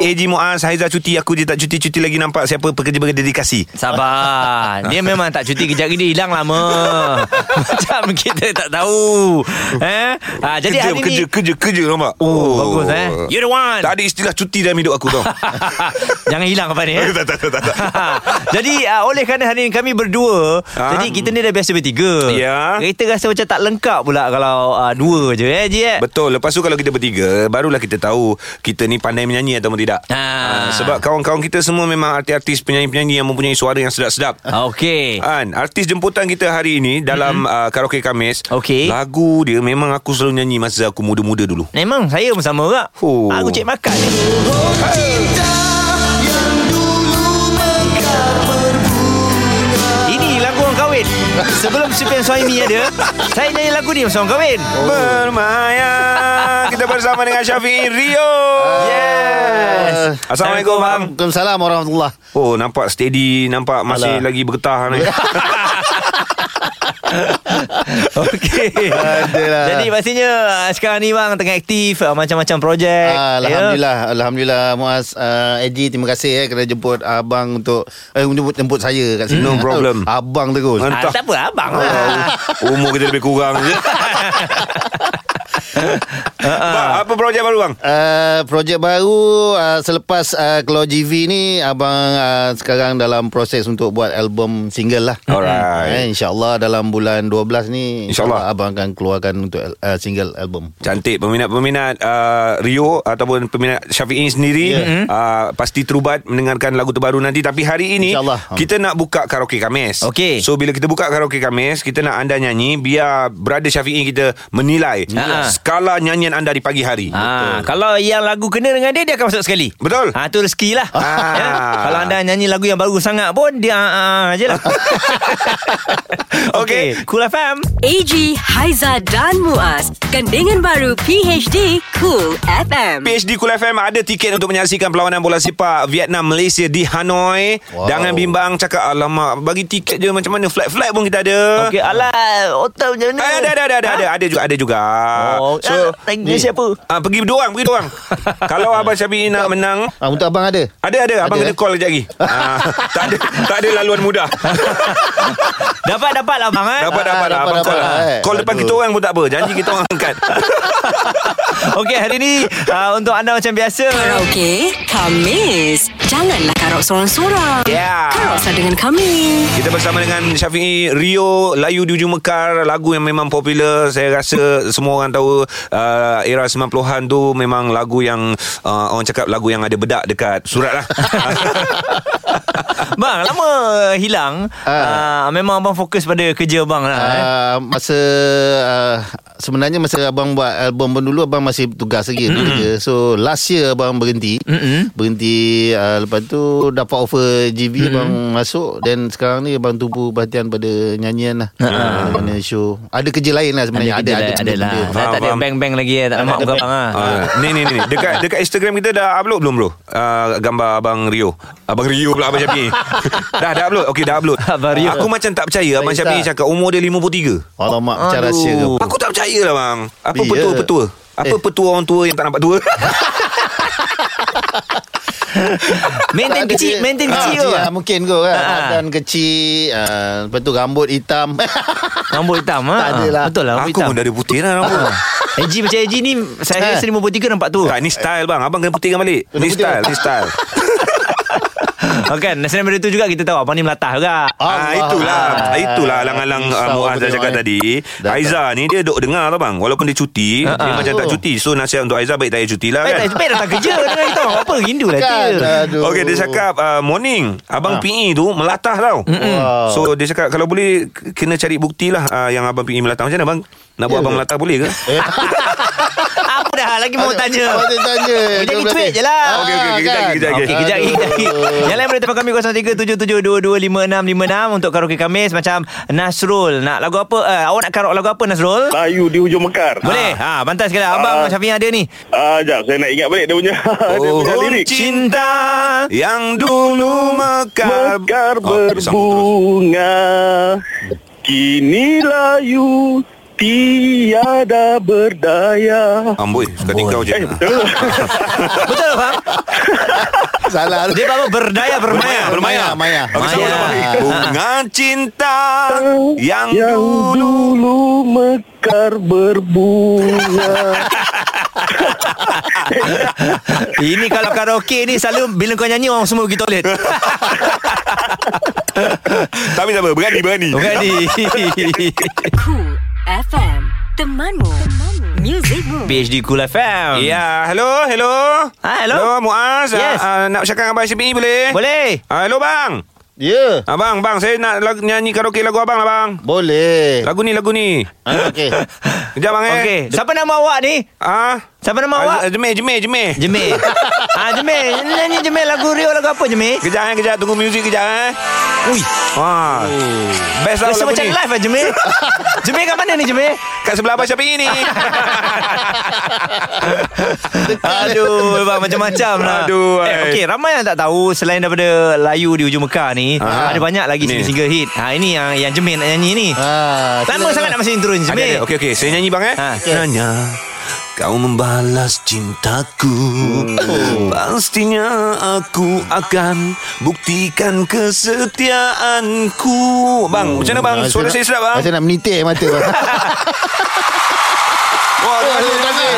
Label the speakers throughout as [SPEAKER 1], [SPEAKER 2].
[SPEAKER 1] AG Muaz Haiza cuti Aku je tak cuti-cuti lagi Nampak siapa pekerja-pekerja dedikasi.
[SPEAKER 2] Sabar. Dia memang tak cuti Kejap dia hilang lama. Macam kita tak tahu. Eh? ha, Jadi
[SPEAKER 1] kerja,
[SPEAKER 2] hari
[SPEAKER 1] kerja,
[SPEAKER 2] ni
[SPEAKER 1] kerja, kerja nampak?
[SPEAKER 2] Oh, bagus eh? You're the one.
[SPEAKER 1] Tak ada istilah cuti dalam hidup aku tau.
[SPEAKER 2] Jangan hilang apa ni eh?
[SPEAKER 1] tak, tak, tak, tak, tak.
[SPEAKER 2] Jadi uh, oleh kerana hari ni kami berdua
[SPEAKER 1] Ha?
[SPEAKER 2] Jadi kita ni dah biasa bertiga.
[SPEAKER 1] Ya.
[SPEAKER 2] Kita rasa macam tak lengkap pula Kalau uh, dua je eh eh?
[SPEAKER 1] Betul. Lepas tu kalau kita bertiga Barulah kita tahu Kita ni pandai menyanyi atau tidak.
[SPEAKER 2] Ah.
[SPEAKER 1] Ah, Sebab kawan-kawan kita semua Memang artis-artis penyanyi-penyanyi Yang mempunyai suara yang sedap-sedap.
[SPEAKER 2] Okey.
[SPEAKER 1] Kan? Artis jemputan kita hari ini Dalam mm-hmm. uh, karaoke Kamis
[SPEAKER 2] Okey.
[SPEAKER 1] Lagu dia Memang aku selalu nyanyi Masa aku muda-muda dulu.
[SPEAKER 2] Memang? Saya pun sama juga.
[SPEAKER 1] Oh.
[SPEAKER 2] Aku cek makan ni. Ini lagu orang kahwin. Sebelum Supian Suhaimi ada Saya nyanyi lagu ni masa orang kahwin.
[SPEAKER 1] Bermaya Kita bersama dengan Syafiq Rio.
[SPEAKER 2] Yes.
[SPEAKER 1] Assalamualaikum bang.
[SPEAKER 3] Waalaikumsalam warahmatullahi
[SPEAKER 1] Oh nampak steady Nampak masih
[SPEAKER 3] Alah.
[SPEAKER 1] lagi bergetah ni.
[SPEAKER 2] Okey.
[SPEAKER 3] Adalah.
[SPEAKER 2] Jadi pastinya ah, Sekarang ni bang Tengah aktif ah, Macam-macam projek.
[SPEAKER 3] Ah,
[SPEAKER 2] ya?
[SPEAKER 3] Alhamdulillah Alhamdulillah Muaz. Uh, Eji terima kasih eh Kerana jemput abang untuk Eh jemput, jemput saya kat sini.
[SPEAKER 1] No problem.
[SPEAKER 3] Abang terus.
[SPEAKER 1] Ah,
[SPEAKER 2] ah, Tak apa abang. Lah
[SPEAKER 1] Oh, Umur kita lebih kurang je Bang, Apa projek baru bang?
[SPEAKER 3] Uh, projek baru uh, selepas uh, keluar GV ni abang uh, sekarang dalam proses untuk buat album single lah.
[SPEAKER 1] Alright.
[SPEAKER 3] Eh, InsyaAllah dalam bulan 12 ni
[SPEAKER 1] InsyaAllah.
[SPEAKER 3] abang akan keluarkan untuk uh, single album.
[SPEAKER 1] Cantik Peminat-peminat uh, Rio Ataupun peminat Syafiq sendiri
[SPEAKER 3] Ya.
[SPEAKER 1] uh, Pasti terubat Mendengarkan lagu terbaru nanti Tapi hari ini
[SPEAKER 3] InsyaAllah.
[SPEAKER 1] Kita nak buka karaoke Kamis
[SPEAKER 2] Okey.
[SPEAKER 1] So bila kita buka karaoke Kamis Kita nak anda nyanyi Biar brother Syafiq kita menilai
[SPEAKER 2] Ya.
[SPEAKER 1] Skala nyanyian anda di pagi hari
[SPEAKER 2] Ha, kalau yang lagu kena dengan dia Dia akan masuk sekali
[SPEAKER 1] Betul.
[SPEAKER 2] ha, Tu rezeki lah
[SPEAKER 1] Ah.
[SPEAKER 2] ya? Kalau anda nyanyi lagu yang bagus sangat pun Dia ah, ah, je lah
[SPEAKER 1] Okey.
[SPEAKER 2] Cool FM
[SPEAKER 4] AG Haiza dan Muaz, gandingan baru PHD Cool FM.
[SPEAKER 1] PHD Cool FM ada tiket untuk menyaksikan perlawanan bola sepak Vietnam Malaysia di Hanoi.
[SPEAKER 3] Wow.
[SPEAKER 1] Jangan bimbang cakap alamak bagi tiket je macam mana flight-flight pun kita ada.
[SPEAKER 2] Okey alah Hotel macam mana
[SPEAKER 1] Ah, ada ada ada ada ada ada juga ada juga.
[SPEAKER 2] Oh,
[SPEAKER 1] so
[SPEAKER 2] ah, tanya siapa?
[SPEAKER 1] Ah pergi berdua orang, pergi dua orang. Kalau abang Syafiq nak menang
[SPEAKER 3] Ah, untuk abang ada?
[SPEAKER 1] ada ada abang
[SPEAKER 3] Ada,
[SPEAKER 1] kena
[SPEAKER 3] eh?
[SPEAKER 1] call kejap lagi. ah, tak ada tak ada laluan mudah.
[SPEAKER 2] Dapat dapat lah bang eh?
[SPEAKER 1] Dapat
[SPEAKER 3] Ah,
[SPEAKER 1] dapat lah
[SPEAKER 3] dapat,
[SPEAKER 1] abang
[SPEAKER 3] dapat
[SPEAKER 1] call.
[SPEAKER 3] lah,
[SPEAKER 1] lah.
[SPEAKER 3] eh.
[SPEAKER 1] Call depan
[SPEAKER 3] Aduh.
[SPEAKER 1] kita orang pun tak apa. Janji kita orang angkat.
[SPEAKER 2] Okey hari ni uh, Untuk anda macam biasa
[SPEAKER 4] Karaoke, Kamis. Janganlah karaoke sorang-sorang.
[SPEAKER 1] Ya.
[SPEAKER 4] Karaoke dengan kami.
[SPEAKER 1] Kita bersama dengan Syafiq Rio Layu di Ujung Mekar Lagu yang memang popular Saya rasa semua orang tahu uh, Era 90-an tu Memang lagu yang uh, Orang cakap lagu yang ada bedak dekat surat lah
[SPEAKER 2] Bang lama hilang uh,
[SPEAKER 3] Ah.
[SPEAKER 2] Memang abang fokus pada kerja abang lah eh?
[SPEAKER 3] Uh, masa uh, sebenarnya masa abang buat album pun dulu abang masih tugas lagi mm-hmm. kerja. So last year abang berhenti.
[SPEAKER 2] Mm-mm.
[SPEAKER 3] Berhenti uh, lepas tu dapat offer GV mm-hmm. abang masuk dan sekarang ni abang tumpu perhatian pada nyanyian lah. Uh, mana show. Ada kerja lain lah sebenarnya. Ada ada,
[SPEAKER 2] ada, ada lah
[SPEAKER 1] Faham,
[SPEAKER 2] tak ada bank-bank lagi eh. Tak nak muka abang lah
[SPEAKER 1] uh, Ni ni ni ni. Dekat dekat Instagram kita dah upload belum bro? Uh, gambar Abang Rio Abang Rio pula Abang Syafiq Dah dah upload Okey dah upload
[SPEAKER 2] Abang Rio.
[SPEAKER 1] Aku macam tak percaya Abang
[SPEAKER 3] kisah.
[SPEAKER 1] cakap Umur dia 53
[SPEAKER 3] Alamak macam rahsia ke.
[SPEAKER 1] Aku tak percaya lah bang Apa
[SPEAKER 3] Ya.
[SPEAKER 1] petua-petua Apa
[SPEAKER 3] Eh.
[SPEAKER 1] petua orang tua yang tak nampak tua
[SPEAKER 2] Maintain kecil
[SPEAKER 3] dia.
[SPEAKER 2] Maintain
[SPEAKER 3] Ah,
[SPEAKER 2] kecil
[SPEAKER 3] kecil
[SPEAKER 2] tu
[SPEAKER 3] lah, Mungkin kot kan.
[SPEAKER 2] Ah.
[SPEAKER 3] Badan kecil uh, Lepas tu rambut hitam.
[SPEAKER 2] Rambut hitam ha?
[SPEAKER 3] Tak ada lah.
[SPEAKER 2] Betul lah rambut
[SPEAKER 1] Aku
[SPEAKER 2] hitam.
[SPEAKER 1] pun dah ada putih lah rambut.
[SPEAKER 2] AG macam AG ni Saya
[SPEAKER 3] Eh.
[SPEAKER 2] rasa 53 nampak tu?
[SPEAKER 1] Tak ni style bang. Abang kena putihkan balik. Ni style Ni style
[SPEAKER 2] kan Selain daripada tu juga Kita tahu Abang ni melatah juga.
[SPEAKER 1] Ah itulah Itulah. alang-alang uh, Muaz dah
[SPEAKER 3] tengok,
[SPEAKER 1] cakap
[SPEAKER 3] eh.
[SPEAKER 1] tadi. Aiza ni dia duk dengar tau bang. Walaupun dia cuti Dia
[SPEAKER 2] ah.
[SPEAKER 1] macam tak
[SPEAKER 3] Oh.
[SPEAKER 1] cuti. So nasihat untuk Aiza Baik tak payah cuti lah
[SPEAKER 2] Baik,
[SPEAKER 1] kan?
[SPEAKER 2] tak, baik datang kerja Dengan kita orang apa Rindu lah
[SPEAKER 3] Kan
[SPEAKER 2] dia.
[SPEAKER 1] Okey dia cakap uh, Morning. Abang
[SPEAKER 3] Ah.
[SPEAKER 1] PE tu Melatah tau.
[SPEAKER 3] Wow.
[SPEAKER 1] So dia cakap Kalau boleh Kena cari bukti lah uh, Yang abang PE melatah. Macam mana bang? Nak buat
[SPEAKER 3] Ya
[SPEAKER 1] abang
[SPEAKER 3] ke?
[SPEAKER 1] melatah boleh ke
[SPEAKER 2] Apa dah lagi mau tanya.
[SPEAKER 3] Dia tanya.
[SPEAKER 2] Oh, jadi tweet je lah.
[SPEAKER 3] Ah,
[SPEAKER 1] Okey, okey, okey, kejap,
[SPEAKER 3] kan?
[SPEAKER 1] kejap,
[SPEAKER 2] Okey, kejap lagi, kejap lagi. Yang lain boleh telefon kami 0377225656 untuk karaoke Kamis macam Nasrul. Nak lagu apa? Uh, awak nak karaoke lagu apa Nasrul?
[SPEAKER 5] Layu di hujung mekar.
[SPEAKER 2] Boleh? Ha, bantai sekali. Abang
[SPEAKER 5] Ah.
[SPEAKER 2] Syafiq ada ni.
[SPEAKER 5] Ah, jap saya nak ingat balik dia punya dia punya
[SPEAKER 1] Oh,
[SPEAKER 5] lirik.
[SPEAKER 1] cinta yang dulu mekar
[SPEAKER 5] Mekar
[SPEAKER 1] Oh,
[SPEAKER 5] berbunga Kini layu Tiada berdaya.
[SPEAKER 1] Amboi, sekali kau je.
[SPEAKER 5] Eh betul
[SPEAKER 2] Betul bang?
[SPEAKER 3] Salah.
[SPEAKER 2] Dia apa? Berdaya bermaya.
[SPEAKER 1] Bermaya,
[SPEAKER 3] Maya.
[SPEAKER 1] Okey,
[SPEAKER 2] Maya.
[SPEAKER 1] sama-sama. Bunga cinta yang,
[SPEAKER 5] Yang
[SPEAKER 1] dulu
[SPEAKER 5] dulu mekar berbunga
[SPEAKER 2] Ini kalau karaoke ni selalu bila kau nyanyi orang semua pergi toilet.
[SPEAKER 1] Tapi tak apa, berani, berani.
[SPEAKER 2] Bukan ni.
[SPEAKER 4] Cool FM Temanmu, Temanmu. Musicmu
[SPEAKER 2] PhD Cool FM.
[SPEAKER 1] Ya, hello, hello.
[SPEAKER 2] Ah, hello.
[SPEAKER 1] Hello, Muaz.
[SPEAKER 2] Yes.
[SPEAKER 1] Ah, nak bercakap dengan Abang Syafiq boleh?
[SPEAKER 2] Boleh.
[SPEAKER 1] Ah, hello, bang.
[SPEAKER 3] Ya.
[SPEAKER 1] Abang, bang, saya nak lagu, nyanyi karaoke lagu abang lah, bang.
[SPEAKER 3] Boleh.
[SPEAKER 1] Lagu ni, lagu ni.
[SPEAKER 3] Ah, Okey.
[SPEAKER 1] Kejap, bang, eh.
[SPEAKER 2] Okey. Siapa nama awak ni?
[SPEAKER 1] Ah,
[SPEAKER 2] Siapa nama awak?
[SPEAKER 1] ah, Jemeh, Jemeh, Jemeh.
[SPEAKER 2] Jemil. ah Jemil, nyanyi Jemil lagu Rio lagu apa Jemil?
[SPEAKER 1] Kejap, eh, kejap. Tunggu muzik kejap, eh.
[SPEAKER 2] Ui,
[SPEAKER 1] Wah. Best lah lagu
[SPEAKER 2] macam
[SPEAKER 1] ni.
[SPEAKER 2] live ah Jemil. Jemil kat mana ni Jemil?
[SPEAKER 1] Kat sebelah Abang Syafiq ni.
[SPEAKER 2] Aduh, bang macam-macam lah.
[SPEAKER 1] Aduh,
[SPEAKER 2] Eh, okey, ramai yang tak tahu selain daripada Layu di hujung Mekah ni,
[SPEAKER 1] Ah.
[SPEAKER 2] ada banyak lagi single-single hit. Ha ini yang yang Jemil nak nyanyi ni.
[SPEAKER 3] Ah,
[SPEAKER 2] Lama sangat nak masa intro ni
[SPEAKER 1] Ada,
[SPEAKER 2] Jemil.
[SPEAKER 1] Okey, okey. Saya nyanyi, bang, eh.
[SPEAKER 2] Ha.
[SPEAKER 1] Nanya. Kau membalas cintaku Pastinya aku akan Buktikan kesetiaanku Bang, macam mana bang? Suara saya sedap bang?
[SPEAKER 3] Saya nak menitik mata bang.
[SPEAKER 1] Wah,
[SPEAKER 3] Oh, terima kasih.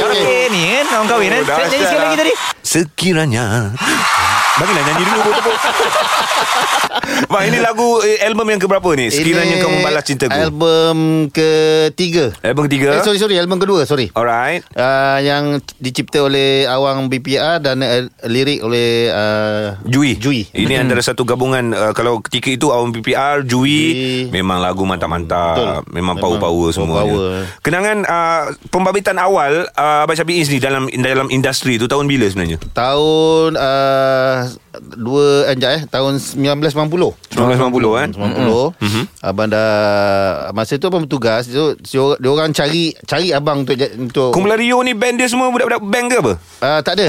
[SPEAKER 3] Oh,
[SPEAKER 2] ni kan orang kahwin kan.
[SPEAKER 1] Oh,
[SPEAKER 2] Saya nyanyi
[SPEAKER 1] dahsyat
[SPEAKER 2] sekali lagi
[SPEAKER 1] lah.
[SPEAKER 2] tadi.
[SPEAKER 1] Sekiranya Bagilah nyanyi dulu tepuk. Bang ini lagu eh, album yang keberapa ni? Sekiranya
[SPEAKER 3] Ini
[SPEAKER 1] kau membalas cintaku
[SPEAKER 3] Album ketiga.
[SPEAKER 1] Album ketiga
[SPEAKER 3] Eh, sorry, sorry. Album kedua, sorry.
[SPEAKER 1] Alright
[SPEAKER 3] Uh, yang dicipta oleh Awang BPR dan uh, lirik oleh uh,
[SPEAKER 1] Jui
[SPEAKER 3] Jui.
[SPEAKER 1] Ini antara satu gabungan uh, Kalau ketika itu Awam PPR Jui
[SPEAKER 3] Jui.
[SPEAKER 1] Memang lagu mantap-mantap
[SPEAKER 3] Betul.
[SPEAKER 1] Memang
[SPEAKER 3] Memang
[SPEAKER 1] power-power semua
[SPEAKER 3] power.
[SPEAKER 1] Kenangan uh, Pembabitan awal uh, Abang Syafiq Izz ni Dalam dalam industri tu Tahun bila sebenarnya?
[SPEAKER 3] Tahun uh, dua eh, sekejap eh tahun 1990.
[SPEAKER 1] 1990 kan?
[SPEAKER 3] 90. Mm-hmm. Abang dah masa tu abang bertugas so, so dia orang cari cari abang untuk untuk
[SPEAKER 1] Kumpulan Rio ni band dia semua Budak-budak band ke apa?
[SPEAKER 3] uh, tak ada.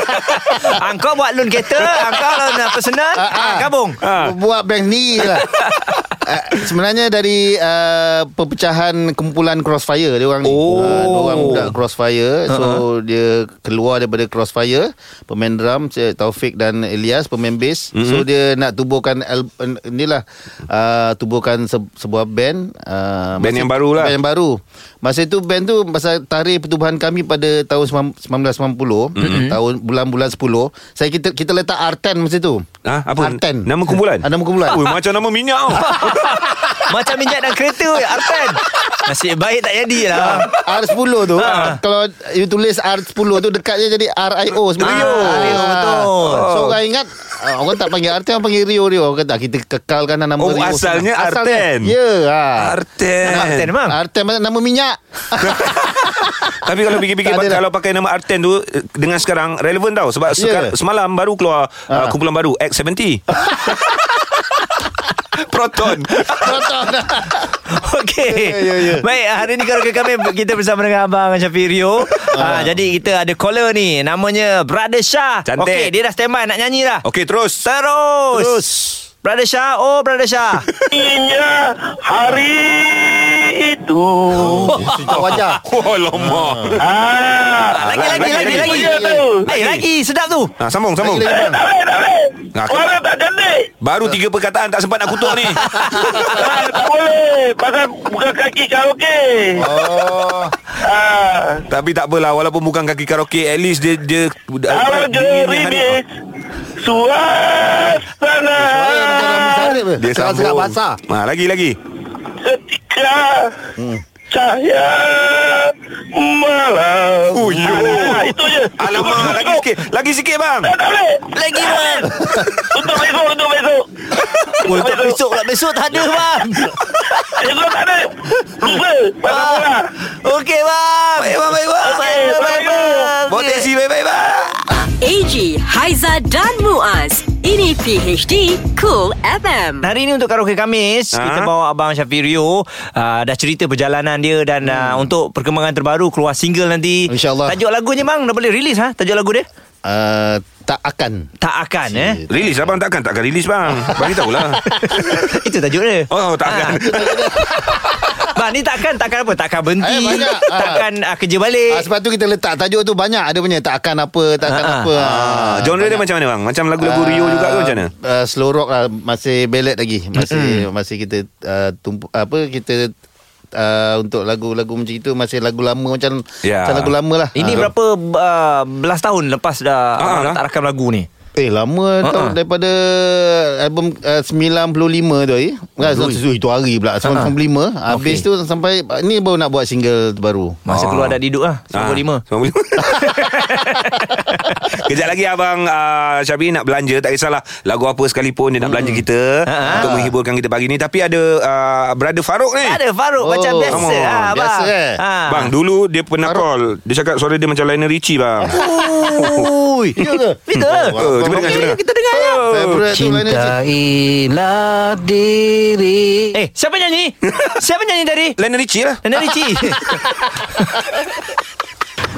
[SPEAKER 2] Angkau buat loan kereta, angkau lah nak personal,
[SPEAKER 3] Ah,
[SPEAKER 2] ah,
[SPEAKER 3] ah.
[SPEAKER 2] gabung.
[SPEAKER 1] Ah.
[SPEAKER 3] Buat bank sendiri lah. Uh, sebenarnya dari uh, perpecahan kumpulan Crossfire dia orang ni.
[SPEAKER 1] Oh.
[SPEAKER 3] Uh, dia orang budak Crossfire. So uh-huh. dia keluar daripada Crossfire, pemain drum Taufik dan Elias pemain bass. Mm-hmm. So dia nak tubuhkan al- inilah uh, tubuhkan se- sebuah band uh,
[SPEAKER 1] Band yang baru lah.
[SPEAKER 3] Band yang baru. Masa itu band tu masa tarikh pertubuhan kami pada tahun 1990, mm-hmm. tahun bulan-bulan 10. Saya kita kita letak R10 masa tu.
[SPEAKER 1] Ha, apa?
[SPEAKER 3] R10.
[SPEAKER 1] Nama kumpulan?
[SPEAKER 3] Ah, nama kumpulan.
[SPEAKER 1] Ui, macam nama minyak tau.
[SPEAKER 2] Macam minyak dan kereta weh, Artan. Nasib baik tak jadi lah.
[SPEAKER 3] R10 tu
[SPEAKER 2] Ha.
[SPEAKER 3] Kalau you tulis R10 tu Dekatnya jadi RIO sebenarnya
[SPEAKER 2] Ah, Rio, betul.
[SPEAKER 3] So orang ingat Orang tak panggil R10 Orang panggil Rio Rio Orang kata kita kekalkan nama
[SPEAKER 1] Oh,
[SPEAKER 3] Rio
[SPEAKER 1] asalnya
[SPEAKER 3] Asalnya-
[SPEAKER 1] R10.
[SPEAKER 3] Ya ha.
[SPEAKER 1] Arten
[SPEAKER 2] Artan memang.
[SPEAKER 3] R10 macam nama minyak
[SPEAKER 1] Tapi kalau fikir-fikir
[SPEAKER 3] dah.
[SPEAKER 1] Kalau pakai nama Arten tu eh, Dengan sekarang Relevan tau Sebab
[SPEAKER 3] Ya.
[SPEAKER 1] sekar- semalam baru keluar uh,
[SPEAKER 3] Ah.
[SPEAKER 1] Kumpulan baru X70 Proton
[SPEAKER 2] Okey.
[SPEAKER 3] Ya, ya, ya.
[SPEAKER 2] Baik, hari ni kalau kami kita bersama dengan abang Syafiq Rio. Ha, jadi kita ada caller ni namanya Brother Shah.
[SPEAKER 1] Cantik.
[SPEAKER 2] Okey, dia dah standby nak nyanyi dah.
[SPEAKER 1] Okey terus
[SPEAKER 2] Terus.
[SPEAKER 3] Terus
[SPEAKER 2] Brother Shah, oh Brother Shah.
[SPEAKER 5] Hari itu
[SPEAKER 3] Cucuk wajah.
[SPEAKER 1] Oh lama
[SPEAKER 5] Ah,
[SPEAKER 2] lagi lagi lagi lagi.
[SPEAKER 5] Tu
[SPEAKER 2] Eh, lagi. Sedap tu.
[SPEAKER 1] ha, Sambung sambung.
[SPEAKER 3] Lagi, lagi.
[SPEAKER 5] Tak boleh tak boleh Suara tak cantik
[SPEAKER 1] Baru tiga perkataan Tak sempat nak kutuk ni.
[SPEAKER 5] Ah, Tak boleh. Pasal bukan kaki karaoke.
[SPEAKER 3] Oh.
[SPEAKER 5] Ah,
[SPEAKER 1] Tapi tak apalah Walaupun bukan kaki karaoke At least dia dia
[SPEAKER 5] Kalau gerimis Suasana.
[SPEAKER 3] Dia
[SPEAKER 1] Dia. Sambung.
[SPEAKER 3] basah.
[SPEAKER 1] Ha, Lagi lagi
[SPEAKER 5] ketika hmm. cahaya malam.
[SPEAKER 1] Oh, ya. yo.
[SPEAKER 5] Alah, itu je.
[SPEAKER 1] Alamak, lagi sikit. Lagi sikit, bang.
[SPEAKER 5] Tak, tak boleh.
[SPEAKER 2] Lagi, bang.
[SPEAKER 5] untuk besok, untuk besok.
[SPEAKER 2] Oh, untuk besok. besok. Besok tak ada, bang.
[SPEAKER 5] Besok tak ada. Lupa. Ah.
[SPEAKER 2] Okey, bang.
[SPEAKER 1] Baik, bang. Baik, bang. Baik, bang. Baik, bang. Bawa teksi. Baik, bang.
[SPEAKER 4] AG, Haiza dan Muaz. Ini PHD Cool FM.
[SPEAKER 2] Hari ini untuk karaoke Kamis
[SPEAKER 1] Ha?
[SPEAKER 2] Kita bawa Abang Syafiq Rio uh, Dah cerita perjalanan dia Dan uh, untuk perkembangan terbaru Keluar single nanti.
[SPEAKER 3] InsyaAllah.
[SPEAKER 2] Tajuk lagunya bang Dah boleh release ha? Tajuk lagu dia?
[SPEAKER 3] Uh, Tak akan.
[SPEAKER 2] Tak akan eh?
[SPEAKER 1] Rilis abang takkan? Takkan rilis bang? Bagi tahulah.
[SPEAKER 2] Itu tajuk dia.
[SPEAKER 1] Oh takkan
[SPEAKER 2] Bang ni takkan Takkan apa Takkan berhenti
[SPEAKER 3] Eh, banyak. Ah.
[SPEAKER 2] Takkan uh, kerja balik
[SPEAKER 3] uh, Sebab tu kita letak tajuk tu banyak Ada punya tak akan apa Tak akan
[SPEAKER 2] Ah, ah.
[SPEAKER 3] apa
[SPEAKER 1] Ah, genre dia macam mana bang? Macam lagu-lagu Rio juga ke macam mana?
[SPEAKER 3] Uh, slow rock lah Masih ballad lagi Masih masih kita uh, tumpu, Apa kita uh, Untuk lagu-lagu macam itu Masih lagu lama Macam,
[SPEAKER 1] Ya.
[SPEAKER 3] macam lagu lama lah
[SPEAKER 2] Ini
[SPEAKER 3] Ah.
[SPEAKER 2] berapa uh, belas tahun lepas dah
[SPEAKER 1] Ah,
[SPEAKER 2] Abang
[SPEAKER 1] lah.
[SPEAKER 2] letak rakam lagu ni
[SPEAKER 3] Eh lama
[SPEAKER 2] Ah,
[SPEAKER 3] tau
[SPEAKER 2] ah.
[SPEAKER 3] Daripada Album uh, 95 tu eh Bukan oh, itu hari pula 95 Habis tu sampai Ni baru nak buat single baru
[SPEAKER 2] Masa
[SPEAKER 1] Ah.
[SPEAKER 2] keluar dah diduk lah 95
[SPEAKER 1] Ah, 95 Kejap lagi abang uh, Syabi nak belanja Tak kisahlah Lagu apa sekalipun Dia nak belanja kita
[SPEAKER 2] Ah.
[SPEAKER 1] Untuk menghiburkan kita pagi ni Tapi ada uh, Brother Farouk ni
[SPEAKER 2] Ada Farouk
[SPEAKER 3] Oh,
[SPEAKER 2] macam biasa
[SPEAKER 1] come on.
[SPEAKER 2] ah,
[SPEAKER 3] Biasa,
[SPEAKER 2] bang.
[SPEAKER 3] eh?
[SPEAKER 2] Ah.
[SPEAKER 1] Bang dulu dia pernah call Dia cakap suara dia macam Lionel Richie bang
[SPEAKER 2] Ui.
[SPEAKER 3] Ya ke?
[SPEAKER 2] Betul.
[SPEAKER 1] Oh, cuba dengar, cuba dengar.
[SPEAKER 2] Kita dengar ya.
[SPEAKER 3] Lionel Richie.
[SPEAKER 2] Cintailah diri Eh siapa nyanyi? siapa nyanyi tadi?
[SPEAKER 1] Lionel Richie lah
[SPEAKER 2] Nana Ricci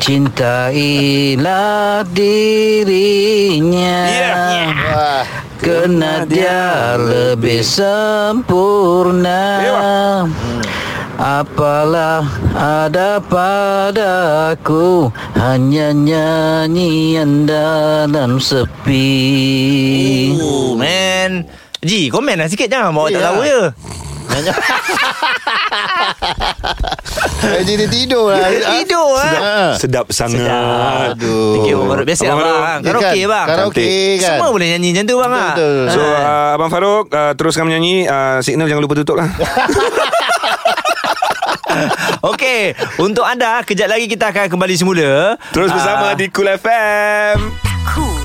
[SPEAKER 6] Cintailah dirinya
[SPEAKER 1] Ya.
[SPEAKER 3] Wah.
[SPEAKER 6] Kerana dia lebih sempurna
[SPEAKER 1] Ya,
[SPEAKER 6] Apalah ada padaku Hanya nyanyian dalam sepi.
[SPEAKER 2] Oh man. Ji komen lah sikit jangan Bawa tak
[SPEAKER 3] Ya.
[SPEAKER 2] tahu je.
[SPEAKER 3] Eh, Jadi dia tidur lah.
[SPEAKER 2] Tidur lah.
[SPEAKER 3] Ah.
[SPEAKER 1] Sedap sangat.
[SPEAKER 3] Aduh.
[SPEAKER 2] Fikir Abang Farouk Biasa
[SPEAKER 1] Abang
[SPEAKER 2] lah bang. Karaoke
[SPEAKER 3] kan?
[SPEAKER 2] bang.
[SPEAKER 3] Karaoke kan?
[SPEAKER 2] Semua boleh nyanyi macam tu bang ah.
[SPEAKER 3] Betul.
[SPEAKER 1] So uh, Abang Farouk uh, Teruskan menyanyi uh, Signal jangan lupa tutup lah
[SPEAKER 2] Okey Untuk anda Kejap lagi kita akan kembali semula
[SPEAKER 1] Terus bersama
[SPEAKER 2] Ah.
[SPEAKER 1] di Cool FM
[SPEAKER 4] Cool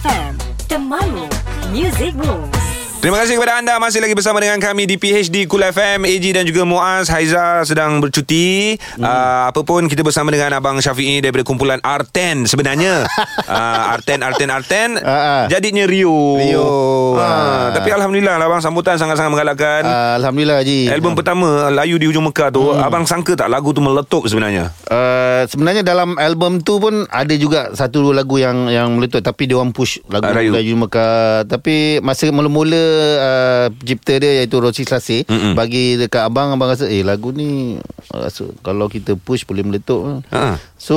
[SPEAKER 4] FM. Temanmu. Music Rules.
[SPEAKER 1] Terima kasih kepada anda Masih lagi bersama dengan kami Di PHD Cool FM AG dan juga Muaz Haiza sedang bercuti hmm. uh, Apa pun kita bersama dengan Abang Syafi'i Daripada kumpulan R10 Sebenarnya uh, R10, R10, R10
[SPEAKER 3] Ah, ah.
[SPEAKER 1] Jadinya Rio
[SPEAKER 3] Rio.
[SPEAKER 1] uh,
[SPEAKER 3] Ah.
[SPEAKER 1] Tapi Alhamdulillah lah Abang Sambutan sangat-sangat menggalakkan
[SPEAKER 3] Ah, Alhamdulillah Haji
[SPEAKER 1] Album pertama Layu di Ujung Mekah tu hmm. Abang sangka tak lagu tu meletup sebenarnya
[SPEAKER 3] Uh, sebenarnya dalam album tu pun ada juga satu dua lagu yang yang meletup tapi dia orang push lagu
[SPEAKER 1] Ah, Rayu.
[SPEAKER 3] Rayu Mekah tapi masa mula-mula uh, pencipta dia iaitu Rosi Selasi
[SPEAKER 1] Mm-mm.
[SPEAKER 3] bagi dekat abang abang rasa eh lagu ni rasa kalau kita push boleh meletup
[SPEAKER 1] Ha.
[SPEAKER 3] so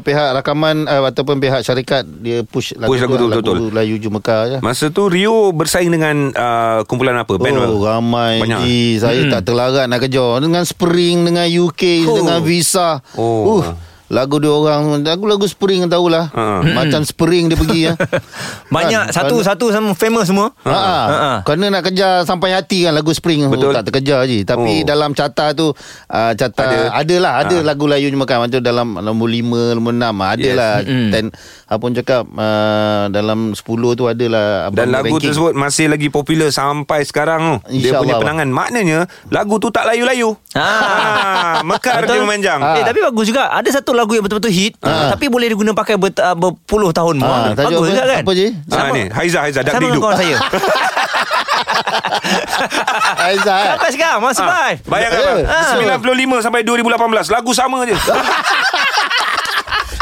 [SPEAKER 3] pihak rakaman uh, ataupun pihak syarikat dia push lagu,
[SPEAKER 1] Push lagu tu,
[SPEAKER 3] lagu
[SPEAKER 1] betul-betul.
[SPEAKER 3] Layu Ju Mekah je
[SPEAKER 1] Masa tu Rio bersaing dengan uh, kumpulan apa? Band
[SPEAKER 3] Oh
[SPEAKER 1] apa?
[SPEAKER 3] ramai
[SPEAKER 1] Banyak.
[SPEAKER 3] Ji Saya tak terlarat nak kejar Dengan Spring Dengan UK
[SPEAKER 1] Oh.
[SPEAKER 3] Dengan Visa
[SPEAKER 1] Oh.
[SPEAKER 3] uh, Lagu dia orang Lagu-lagu Spring tahulah
[SPEAKER 1] Ha.
[SPEAKER 3] Macam Spring dia pergi ya.
[SPEAKER 2] Banyak
[SPEAKER 3] Kan?
[SPEAKER 2] Satu-satu sama famous semua
[SPEAKER 3] Ha, ha.
[SPEAKER 2] Ha.
[SPEAKER 3] Kerana nak kejar sampai hati kan lagu Spring
[SPEAKER 1] Betul.
[SPEAKER 3] Oh, tak terkejar je. Tapi
[SPEAKER 1] Oh.
[SPEAKER 3] dalam carta tu uh, carta
[SPEAKER 1] Ada.
[SPEAKER 3] ada. adalah ada
[SPEAKER 1] Ha.
[SPEAKER 3] lagu Layu Makan macam dalam nombor 5, nombor 6 adalah
[SPEAKER 2] Yes. Mm-mm.
[SPEAKER 3] dan apa pun cakap uh, dalam 10 tu adalah
[SPEAKER 1] Dan lagu
[SPEAKER 3] ranking.
[SPEAKER 1] tersebut masih lagi popular sampai sekarang tu. Dia punya
[SPEAKER 3] bang.
[SPEAKER 1] penangan. Maknanya lagu tu tak layu-layu.
[SPEAKER 2] Ah.
[SPEAKER 1] Ah, mekar
[SPEAKER 2] Betul.
[SPEAKER 1] dia memanjang.
[SPEAKER 3] Ah.
[SPEAKER 2] Eh tapi bagus juga Ada satu lagu yang betul-betul hit
[SPEAKER 3] Ah.
[SPEAKER 2] Tapi boleh diguna pakai ber, uh, berpuluh tahun
[SPEAKER 3] Ah,
[SPEAKER 2] Bagus
[SPEAKER 3] tajuk apa?
[SPEAKER 2] juga kan?
[SPEAKER 3] Apa je?
[SPEAKER 1] Ah, ni, Haiza, Haiza, dak
[SPEAKER 2] Sama
[SPEAKER 1] dikduk.
[SPEAKER 2] kawan saya?
[SPEAKER 3] Aizah eh?
[SPEAKER 2] Sampai sekarang Masih
[SPEAKER 1] Ah,
[SPEAKER 2] survive
[SPEAKER 1] Bayangkan
[SPEAKER 3] Eh,
[SPEAKER 1] bang.
[SPEAKER 3] Ah.
[SPEAKER 1] 95 sampai 2018 Lagu sama je.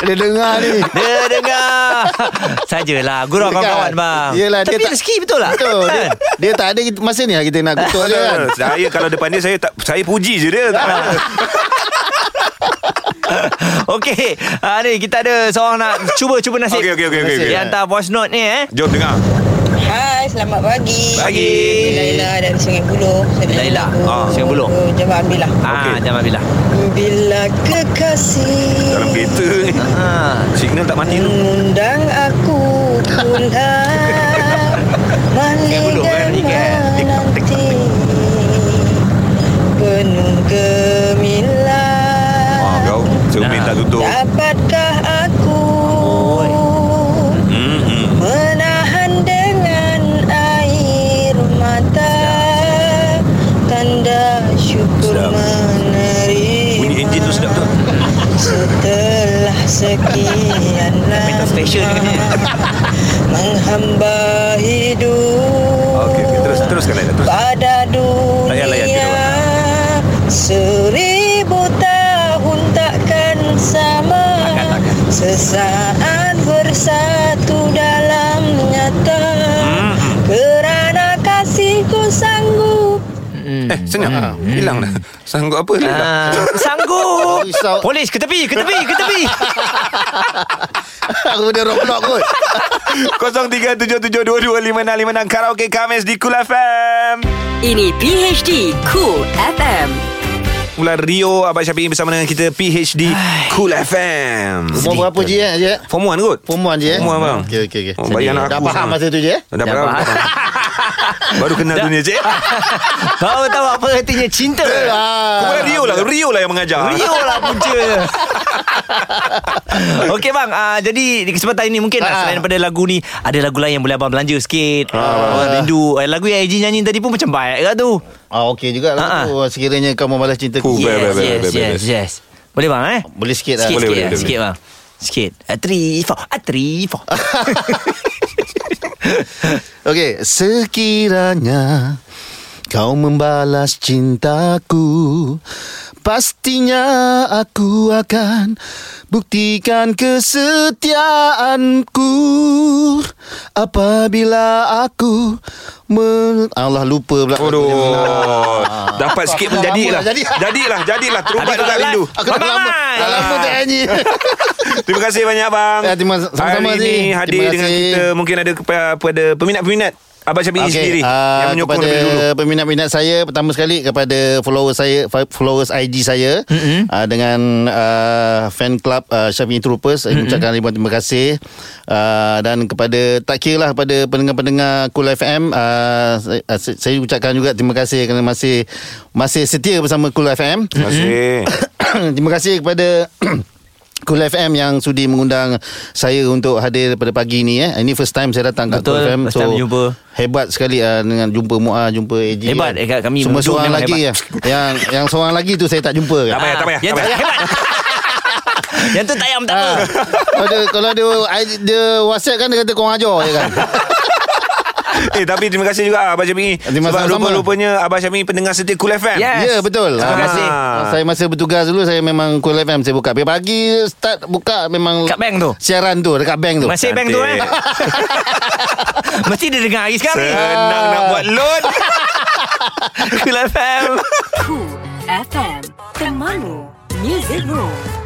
[SPEAKER 3] Dia dengar ni.
[SPEAKER 2] Dia dengar. Sajalah. Gurau kawan-kawan bang.
[SPEAKER 3] Yelah, dia
[SPEAKER 2] Tapi
[SPEAKER 3] tak-
[SPEAKER 2] rezeki betul lah
[SPEAKER 3] Betul. Dia,
[SPEAKER 2] Kan?
[SPEAKER 3] dia tak ada masa ni lah kita nak kutuk dia kan.
[SPEAKER 1] Saya kalau depan dia Saya tak saya puji je dia. Tak nak.
[SPEAKER 2] Okey uh, Ni kita ada Seorang nak Cuba-cuba nasib
[SPEAKER 1] Okey, okey, okey, okey, okey.
[SPEAKER 2] Dia hantar voice note ni eh
[SPEAKER 1] Jom dengar
[SPEAKER 7] Hai, selamat pagi.
[SPEAKER 1] Pagi.
[SPEAKER 7] Laila dari Sungai Buloh. Saya
[SPEAKER 2] Laila. Ah, Sungai Buloh.
[SPEAKER 7] Jemaah Ambilah.
[SPEAKER 2] Ah,
[SPEAKER 1] Okey.
[SPEAKER 2] jangan bila.
[SPEAKER 7] Bila kekasih
[SPEAKER 1] Dalam kereta ni
[SPEAKER 2] Ha.
[SPEAKER 1] Signal tak mati tu
[SPEAKER 7] mengundang aku pulang
[SPEAKER 2] Buloh, kan?
[SPEAKER 7] Malikan
[SPEAKER 2] Ikan.
[SPEAKER 7] menanti Penuh
[SPEAKER 1] Wah Cermin
[SPEAKER 2] Nah.
[SPEAKER 1] tak tutup
[SPEAKER 7] Dapatkah aku
[SPEAKER 2] Oi.
[SPEAKER 1] Hmm, hmm.
[SPEAKER 7] Menahan dengan air mata Tanda syukur
[SPEAKER 1] Sedap.
[SPEAKER 7] menerima
[SPEAKER 1] Bunyi enjin tu sedap tu
[SPEAKER 7] Setelah sekian lama
[SPEAKER 2] ni.
[SPEAKER 7] hamba hidup
[SPEAKER 1] Okey, okey. Terus, teruskan Laila. Terus.
[SPEAKER 7] pada
[SPEAKER 1] Layan, layan,
[SPEAKER 7] dunia
[SPEAKER 1] tidur.
[SPEAKER 7] seribu tahun takkan sama sesaat bersatu dalam nyata
[SPEAKER 1] Hmm.
[SPEAKER 7] kerana kasihku sanggup
[SPEAKER 1] Eh, senyap. Hilang dah. Sanggup apa?
[SPEAKER 2] Ah, sanggup. Polis ke tepi, ke tepi, ke tepi.
[SPEAKER 3] Aku dah rock kot
[SPEAKER 1] 0377225656 Karaoke Kamis di Kul FM.
[SPEAKER 4] Ini PHD Cool FM.
[SPEAKER 1] Mula Rio Abang Syafiq bersama dengan kita PHD Cool FM.
[SPEAKER 3] Umur berapa je eh
[SPEAKER 1] Form 1 kot?
[SPEAKER 3] Form 1 je eh
[SPEAKER 1] Form 1 bang.
[SPEAKER 3] Okey okey okey
[SPEAKER 1] Oh, bagi anak
[SPEAKER 3] Dah
[SPEAKER 1] aku
[SPEAKER 3] faham
[SPEAKER 1] sekarang.
[SPEAKER 3] masa tu je eh
[SPEAKER 1] Dah
[SPEAKER 2] Dah
[SPEAKER 1] faham. Baru kenal dunia cik.
[SPEAKER 2] Kau tahu apa artinya cinta?
[SPEAKER 1] Kau bukan Rio lah. Rio lah yang mengajar.
[SPEAKER 2] Rio lah punca Okey bang uh, Jadi di kesempatan ini Mungkin lah
[SPEAKER 3] Ah.
[SPEAKER 2] Selain daripada lagu ni Ada lagu lain yang boleh abang belanja sikit uh, Rindu eh, Lagu yang AJ nyanyi tadi pun Macam baik kat tu
[SPEAKER 3] Ah okey juga
[SPEAKER 2] Ah, ah.
[SPEAKER 3] lah tu Sekiranya cintaku
[SPEAKER 1] Oh, baik, baik,
[SPEAKER 2] Yes yes yes,
[SPEAKER 1] baik.
[SPEAKER 2] yes. Boleh bang eh
[SPEAKER 3] Boleh sikit lah
[SPEAKER 2] Sikit
[SPEAKER 1] Boleh,
[SPEAKER 2] sikit,
[SPEAKER 1] boleh,
[SPEAKER 2] lah,
[SPEAKER 1] boleh.
[SPEAKER 2] sikit bang Sikit. Uh, Three four. Uh, Three four.
[SPEAKER 3] Okey, sekiranya kau membalas cintaku, pastinya aku akan buktikan kesetiaanku. Apabila aku men... Allah lupa pula.
[SPEAKER 1] Aduh. Dapat sikit pun jadilah. Jadilah, jadilah. Terubat dekat rindu.
[SPEAKER 3] Aku dah lama, dah lama tak nyanyi.
[SPEAKER 1] Terima kasih banyak bang.
[SPEAKER 3] Ya, terima- sama-sama,
[SPEAKER 1] Hari ini hadir dengan kita mungkin ada kepada peminat-peminat Abang Syafiq
[SPEAKER 3] Okey,
[SPEAKER 1] sendiri
[SPEAKER 3] ah,
[SPEAKER 1] yang menyokong
[SPEAKER 3] kepada
[SPEAKER 1] daripada dulu.
[SPEAKER 3] peminat-peminat saya pertama sekali kepada followers saya followers IG saya mm-hmm. uh, dengan uh, fan club uh, Syafiq Troopers saya mm-hmm. ucapkan ribuan terima kasih uh, dan kepada tak kira lah kepada pendengar-pendengar Cool FM uh, saya, uh, saya ucapkan juga terima kasih kerana masih masih setia bersama Cool FM
[SPEAKER 1] Terima kasih.
[SPEAKER 3] terima kasih kepada Cool FM yang sudi mengundang saya untuk hadir pada pagi ni eh. Ini first time saya datang kat
[SPEAKER 2] Betul,
[SPEAKER 3] Cool FM.
[SPEAKER 2] first time jumpa.
[SPEAKER 3] Hebat sekali uh, dengan jumpa Muah, jumpa AJ.
[SPEAKER 2] Hebat,
[SPEAKER 3] kan.
[SPEAKER 2] eh, kat kami
[SPEAKER 3] Semua seorang lagi
[SPEAKER 2] hebat.
[SPEAKER 3] ya. yang yang seorang lagi tu saya tak jumpa kan.
[SPEAKER 1] Tak payah, tak payah.
[SPEAKER 2] Yang
[SPEAKER 1] tak
[SPEAKER 2] tu
[SPEAKER 1] payah.
[SPEAKER 2] hebat Yang tu tayam tak apa
[SPEAKER 3] Ah, kalau dia kalau dia, dia WhatsApp kan dia kata kau ajar je kan.
[SPEAKER 1] Eh tapi terima kasih juga Abang Syafiq
[SPEAKER 3] Terima
[SPEAKER 1] Sebab
[SPEAKER 3] sama-sama.
[SPEAKER 1] rupa-rupanya Abang Syafiq pendengar setia Cool FM
[SPEAKER 2] Yes.
[SPEAKER 3] Ya betul.
[SPEAKER 2] Terima
[SPEAKER 3] Ah,
[SPEAKER 2] kasih.
[SPEAKER 3] Saya masa bertugas dulu saya memang Cool FM saya buka. Pagi start buka memang
[SPEAKER 2] Kat bank tu?
[SPEAKER 3] Siaran tu dekat bank tu.
[SPEAKER 2] Masih bank tu eh
[SPEAKER 1] Cantik.
[SPEAKER 2] Mesti dia dengar hari sekarang
[SPEAKER 1] Senang nak buat loan
[SPEAKER 2] Cool FM
[SPEAKER 4] Cool FM. Temanmu. Music Room.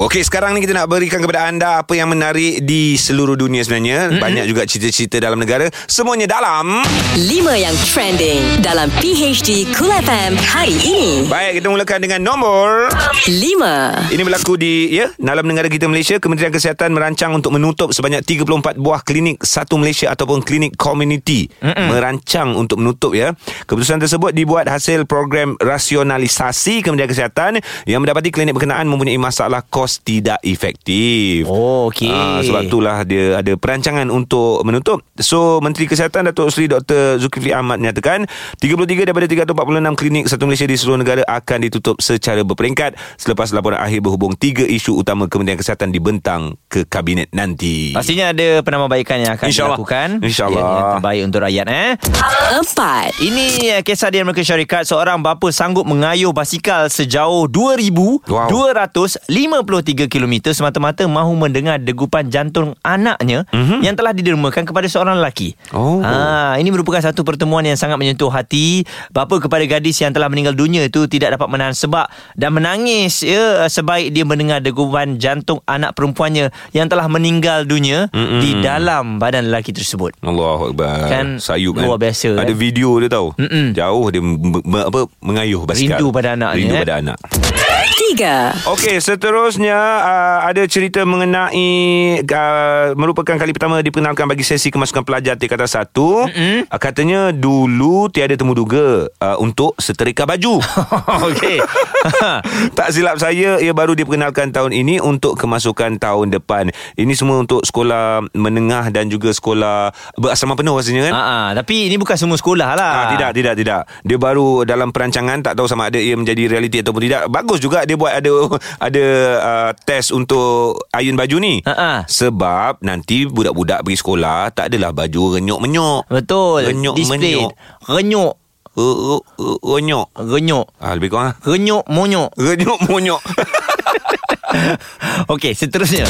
[SPEAKER 1] Okey, sekarang ni kita nak berikan kepada anda apa yang menarik di seluruh dunia sebenarnya. Mm-hmm. Banyak juga cerita-cerita dalam negara. Semuanya dalam...
[SPEAKER 4] 5 yang trending dalam PHD Cool FM hari ini.
[SPEAKER 1] Baik, kita mulakan dengan nombor...
[SPEAKER 4] 5.
[SPEAKER 1] Ini berlaku di ya dalam negara kita Malaysia Kementerian Kesihatan merancang untuk menutup sebanyak 34 buah klinik satu Malaysia ataupun klinik community Mm-mm. merancang untuk menutup ya keputusan tersebut dibuat hasil program rasionalisasi Kementerian Kesihatan yang mendapati klinik berkenaan mempunyai masalah kos tidak efektif
[SPEAKER 2] Oh, okey.
[SPEAKER 1] Ah, sebab itulah dia ada perancangan untuk menutup so Menteri Kesihatan Datuk Seri Dr Zulkifli Ahmad menyatakan 33 daripada 346 klinik satu Malaysia di seluruh negara akan ditutup secara berperingkat selepas laporan akhir berhubung tiga isu utama Kementerian Kesihatan dibentang ke Kabinet nanti.
[SPEAKER 2] Pastinya ada penambahbaikan yang akan
[SPEAKER 1] InsyaAllah.
[SPEAKER 2] dilakukan
[SPEAKER 1] InsyaAllah.
[SPEAKER 2] Yang terbaik untuk rakyat eh
[SPEAKER 4] 4.
[SPEAKER 2] Ini eh, kisah di Amerika Syarikat Seorang bapa sanggup mengayuh basikal sejauh 2,253 km Semata-mata mahu mendengar degupan jantung anaknya mm-hmm. Yang telah didermakan kepada seorang lelaki
[SPEAKER 1] Oh.
[SPEAKER 2] ha, Ini merupakan satu pertemuan yang sangat menyentuh hati Bapa kepada gadis yang telah meninggal dunia itu Tidak dapat menahan sebab Dan menangis ya, sebaik dia mendengar degupan jantung anak perempuannya Yang telah meninggal dunia
[SPEAKER 1] Mm-mm.
[SPEAKER 2] Di dalam badan lelaki tersebut
[SPEAKER 1] Allahu Akbar
[SPEAKER 2] Kan
[SPEAKER 1] Sayup kan
[SPEAKER 2] luar biasa,
[SPEAKER 1] Ada
[SPEAKER 2] kan?
[SPEAKER 1] video dia tahu
[SPEAKER 2] Mm-mm.
[SPEAKER 1] Jauh dia m- m- apa mengayuh basikal
[SPEAKER 2] Rindu pada anaknya,
[SPEAKER 1] Rindu
[SPEAKER 2] eh?
[SPEAKER 1] pada anak
[SPEAKER 4] 3.
[SPEAKER 1] Okey, seterusnya uh, ada cerita mengenai uh, merupakan kali pertama diperkenalkan bagi sesi kemasukan pelajar tingkatan 1. Mm-hmm. Uh, katanya dulu tiada temu duga uh, untuk seterika baju.
[SPEAKER 2] Okey.
[SPEAKER 1] tak silap saya ia baru diperkenalkan tahun ini untuk kemasukan tahun depan. Ini semua untuk sekolah menengah dan juga sekolah berasrama penuh rasanya kan?
[SPEAKER 2] Ah, tapi ini bukan semua sekolah lah.
[SPEAKER 1] Ah, tidak, tidak, tidak. Dia baru dalam perancangan tak tahu sama ada ia menjadi realiti ataupun tidak. Bagus juga dia buat ada ada uh, test untuk iron baju ni?
[SPEAKER 2] Ha-ha.
[SPEAKER 1] Sebab nanti budak-budak pergi sekolah tak adalah baju renyuk-menyuk.
[SPEAKER 2] Betul.
[SPEAKER 1] Renyuk
[SPEAKER 2] Display.
[SPEAKER 1] menyuk.
[SPEAKER 2] Renyuk.
[SPEAKER 1] Renyuk.
[SPEAKER 2] Renyuk.
[SPEAKER 1] Ah, lebih kurang.
[SPEAKER 2] Renyuk monyok.
[SPEAKER 1] Renyuk monyok.
[SPEAKER 2] Okey, seterusnya.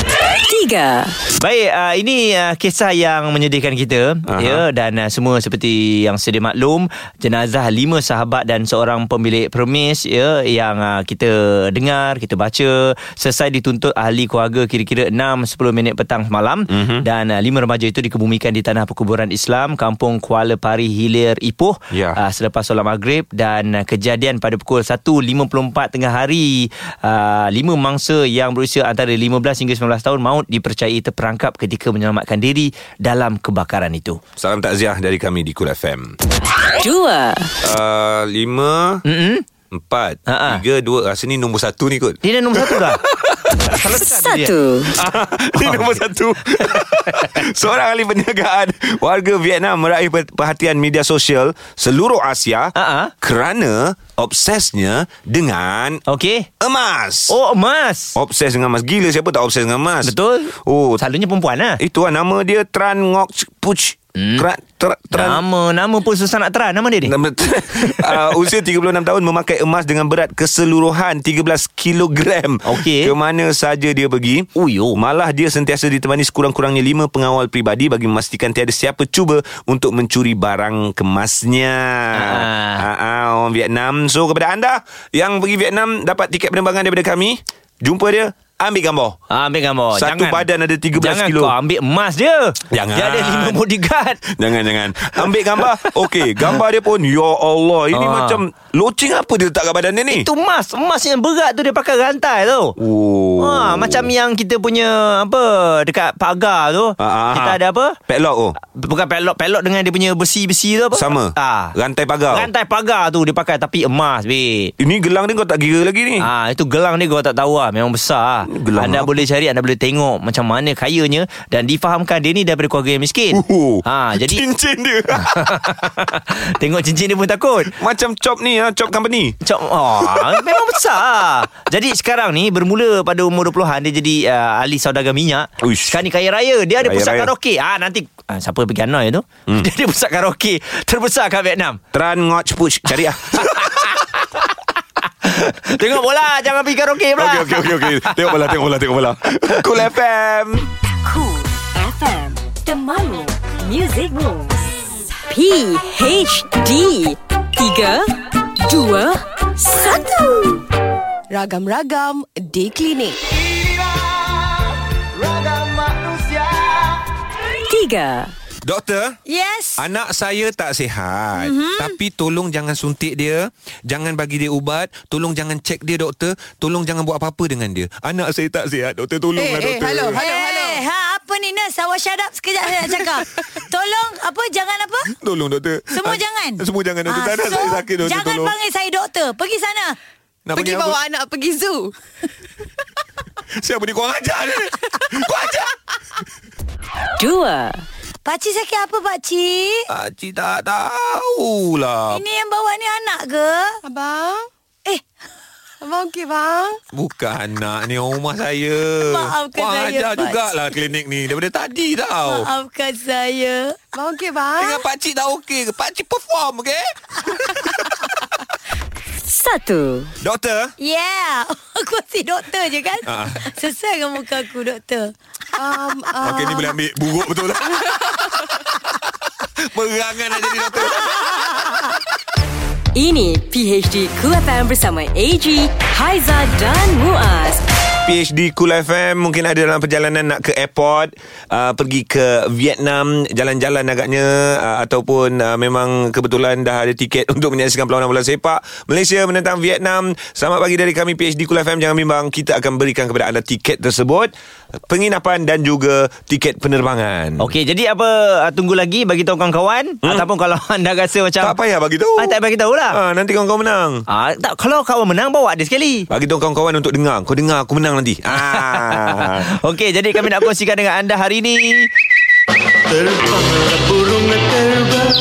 [SPEAKER 4] 3.
[SPEAKER 2] Baik, uh, ini uh, kisah yang menyedihkan kita
[SPEAKER 1] Aha.
[SPEAKER 2] ya dan uh, semua seperti yang sedia maklum, jenazah lima sahabat dan seorang pemilik permis ya yang uh, kita dengar, kita baca selesai dituntut ahli keluarga kira-kira 6 10 minit petang malam
[SPEAKER 1] Mhm.
[SPEAKER 2] dan uh, lima remaja itu dikebumikan di tanah perkuburan Islam Kampung Kuala Pari Hilir Ipoh
[SPEAKER 1] Ya.
[SPEAKER 2] uh, selepas solat maghrib dan uh, kejadian pada pukul 1.54 tengah hari uh, lima mangsa yang berusia antara 15 hingga 19 tahun maut dipercayai terperangkap ketika menyelamatkan diri dalam kebakaran itu.
[SPEAKER 1] Salam takziah dari kami di Kul FM.
[SPEAKER 4] 2.
[SPEAKER 1] Uh, lima,
[SPEAKER 2] Mm-mm.
[SPEAKER 1] empat,
[SPEAKER 2] Ha-ha.
[SPEAKER 1] tiga, dua. Rasa ni nombor satu ni kot.
[SPEAKER 2] Dia dah nombor satu dah.
[SPEAKER 4] 1.
[SPEAKER 1] Ini nombor satu Seorang ahli perniagaan Warga Vietnam meraih per- perhatian media sosial Seluruh Asia
[SPEAKER 2] Ha-ha.
[SPEAKER 1] Kerana Obsesnya Dengan
[SPEAKER 2] Okey.
[SPEAKER 1] Emas
[SPEAKER 2] Oh, emas.
[SPEAKER 1] Obses dengan emas Gila siapa tak obses dengan emas
[SPEAKER 2] Betul.
[SPEAKER 1] Oh
[SPEAKER 2] Selalunya perempuan lah.
[SPEAKER 1] Itu lah nama dia Tran Ngoc Puch
[SPEAKER 2] Hmm.
[SPEAKER 1] Tran, tra, Tran
[SPEAKER 2] Nama Nama pun susah nak terang Nama dia ni
[SPEAKER 1] Nama, uh, usia 36 tahun memakai emas dengan berat keseluruhan 13 kilogram.
[SPEAKER 2] Okey.
[SPEAKER 1] Ke mana saja dia pergi.
[SPEAKER 2] Uyo.
[SPEAKER 1] Malah dia sentiasa ditemani sekurang-kurangnya lima pengawal pribadi bagi memastikan tiada siapa cuba untuk mencuri barang kemasnya.
[SPEAKER 2] Ah.
[SPEAKER 1] Ah, ah, orang Vietnam. So kepada anda yang pergi Vietnam dapat tiket penerbangan daripada kami, jumpa dia, ambil gambar.
[SPEAKER 2] Ah, ambil gambar.
[SPEAKER 1] Satu badan ada 13
[SPEAKER 2] jangan
[SPEAKER 1] kilo.
[SPEAKER 2] kau ambil emas dia.
[SPEAKER 1] Jangan.
[SPEAKER 2] Dia ada lima bodyguard.
[SPEAKER 1] Jangan jangan Ambil gambar Okey Gambar dia pun Ya Allah Ini
[SPEAKER 2] Ah.
[SPEAKER 1] macam Loceng apa dia letak kat badan dia ni
[SPEAKER 2] Itu emas. Emas yang berat tu dia pakai rantai tu.
[SPEAKER 1] Oh
[SPEAKER 2] Ha, macam yang kita punya apa dekat pagar tu.
[SPEAKER 1] Ah, ah,
[SPEAKER 2] kita ada apa?
[SPEAKER 1] Padlock oh
[SPEAKER 2] Bukan pelok Pelok dengan dia punya besi-besi tu apa?
[SPEAKER 1] Sama
[SPEAKER 2] Ah.
[SPEAKER 1] Rantai pagar
[SPEAKER 2] Rantai pagar tu dia pakai tapi emas be.
[SPEAKER 1] Ini gelang dia kau tak kira lagi ni
[SPEAKER 2] Ah itu gelang dia kau tak tahu lah Memang besar lah.
[SPEAKER 1] Gelang
[SPEAKER 2] Anda
[SPEAKER 1] apa?
[SPEAKER 2] boleh cari Anda boleh tengok Macam mana kayanya Dan difahamkan dia ni Daripada keluarga yang miskin
[SPEAKER 1] Oh,
[SPEAKER 2] ha, Jadi
[SPEAKER 1] Cincin dia
[SPEAKER 2] Tengok cincin dia pun takut
[SPEAKER 1] Macam chop ni ha, Chop company
[SPEAKER 2] Cok, oh, memang besar. Jadi sekarang ni bermula pada umur 20-an dia jadi uh, ahli saudagar minyak.
[SPEAKER 1] Uish.
[SPEAKER 2] Sekarang ni kaya raya. Dia ada pusat
[SPEAKER 1] raya.
[SPEAKER 2] karaoke. Ah nanti ah, siapa pergi Hanoi tu? Hmm. Dia ada pusat karaoke terbesar kat Vietnam.
[SPEAKER 1] Tran Ngoc Puch Cari lah
[SPEAKER 2] Tengok bola, jangan pergi karaoke pula.
[SPEAKER 1] Okey okey okey okey. Tengok bola tengok bola tengok bola Cool FM
[SPEAKER 4] Cool FM. Temanmu. Music Moves. PHD 3 2 1
[SPEAKER 8] Ragam-ragam di klinik.
[SPEAKER 4] 3
[SPEAKER 1] Doktor
[SPEAKER 8] Yes.
[SPEAKER 1] Anak saya tak sihat mm-hmm. Tapi tolong jangan suntik dia Jangan bagi dia ubat Tolong jangan cek dia doktor Tolong jangan buat apa-apa dengan dia Anak saya tak sihat Doktor tolonglah
[SPEAKER 8] Eh, eh,
[SPEAKER 1] doktor
[SPEAKER 8] hello, hello.
[SPEAKER 7] Eh, ha, apa ni nurse? Awak shut up sekejap saya nak cakap. Tolong, apa, jangan apa?
[SPEAKER 1] Tolong doktor
[SPEAKER 7] Semua
[SPEAKER 1] Ah,
[SPEAKER 7] jangan?
[SPEAKER 1] Semua jangan doktor
[SPEAKER 7] Ah,
[SPEAKER 1] Tak ada
[SPEAKER 7] so,
[SPEAKER 1] saya sakit doktor
[SPEAKER 7] Jangan
[SPEAKER 1] tolong
[SPEAKER 7] panggil saya doktor. Pergi sana.
[SPEAKER 1] Nak
[SPEAKER 8] Pergi
[SPEAKER 1] apa?
[SPEAKER 8] bawa anak pergi zoo.
[SPEAKER 1] Siapa ni korang ajar ni Kau ajar
[SPEAKER 4] 2
[SPEAKER 7] Pakcik sakit apa, pakcik?
[SPEAKER 1] Pakcik tak tahulah
[SPEAKER 7] Ini yang bawa ni anak ke?
[SPEAKER 8] Abang?
[SPEAKER 7] Eh,
[SPEAKER 8] Abang okey bang?
[SPEAKER 1] Bukan anak ni orang rumah saya
[SPEAKER 7] Maafkan
[SPEAKER 1] Korang
[SPEAKER 7] saya,
[SPEAKER 1] ajar
[SPEAKER 7] Pak.
[SPEAKER 1] jugalah klinik ni Daripada tadi tau
[SPEAKER 7] maafkan saya.
[SPEAKER 8] Abang okey bang?
[SPEAKER 1] Dengan pakcik tak okey ke Pakcik perform okey
[SPEAKER 4] 1
[SPEAKER 1] Doktor
[SPEAKER 7] Yeah. Aku si doktor je kan?
[SPEAKER 1] Ah.
[SPEAKER 7] Sesuai dengan muka aku, doktor.
[SPEAKER 8] Um, uh,
[SPEAKER 1] Okey ni boleh ambil buruk betul lah Perangan nak jadi doktor
[SPEAKER 4] Ini PHD Cool FM bersama AG, Haiza dan Muaz.
[SPEAKER 1] PhD Cool FM mungkin ada dalam perjalanan nak ke airport uh, pergi ke Vietnam jalan-jalan agaknya uh, ataupun uh, memang kebetulan dah ada tiket untuk menyaksikan perlawanan bola sepak Malaysia menentang Vietnam. Selamat pagi dari kami PhD Cool FM jangan bimbang kita akan berikan kepada anda tiket tersebut penginapan dan juga tiket penerbangan.
[SPEAKER 2] Okey, jadi apa uh, tunggu lagi bagi tahu kawan-kawan? Hmm? ataupun kalau anda rasa macam
[SPEAKER 1] tak payah bagi tahu.
[SPEAKER 2] Ah, tak bagi tahu lah.
[SPEAKER 1] ah, nanti kawan-kawan menang.
[SPEAKER 2] Ah, tak kalau kawan menang bawa dia sekali.
[SPEAKER 1] bagi tahu kawan-kawan untuk dengar. Kau dengar aku menang nanti ah.
[SPEAKER 2] Okey, jadi kami nak kongsikan dengan anda hari ini.
[SPEAKER 9] Terbanglah burung terbang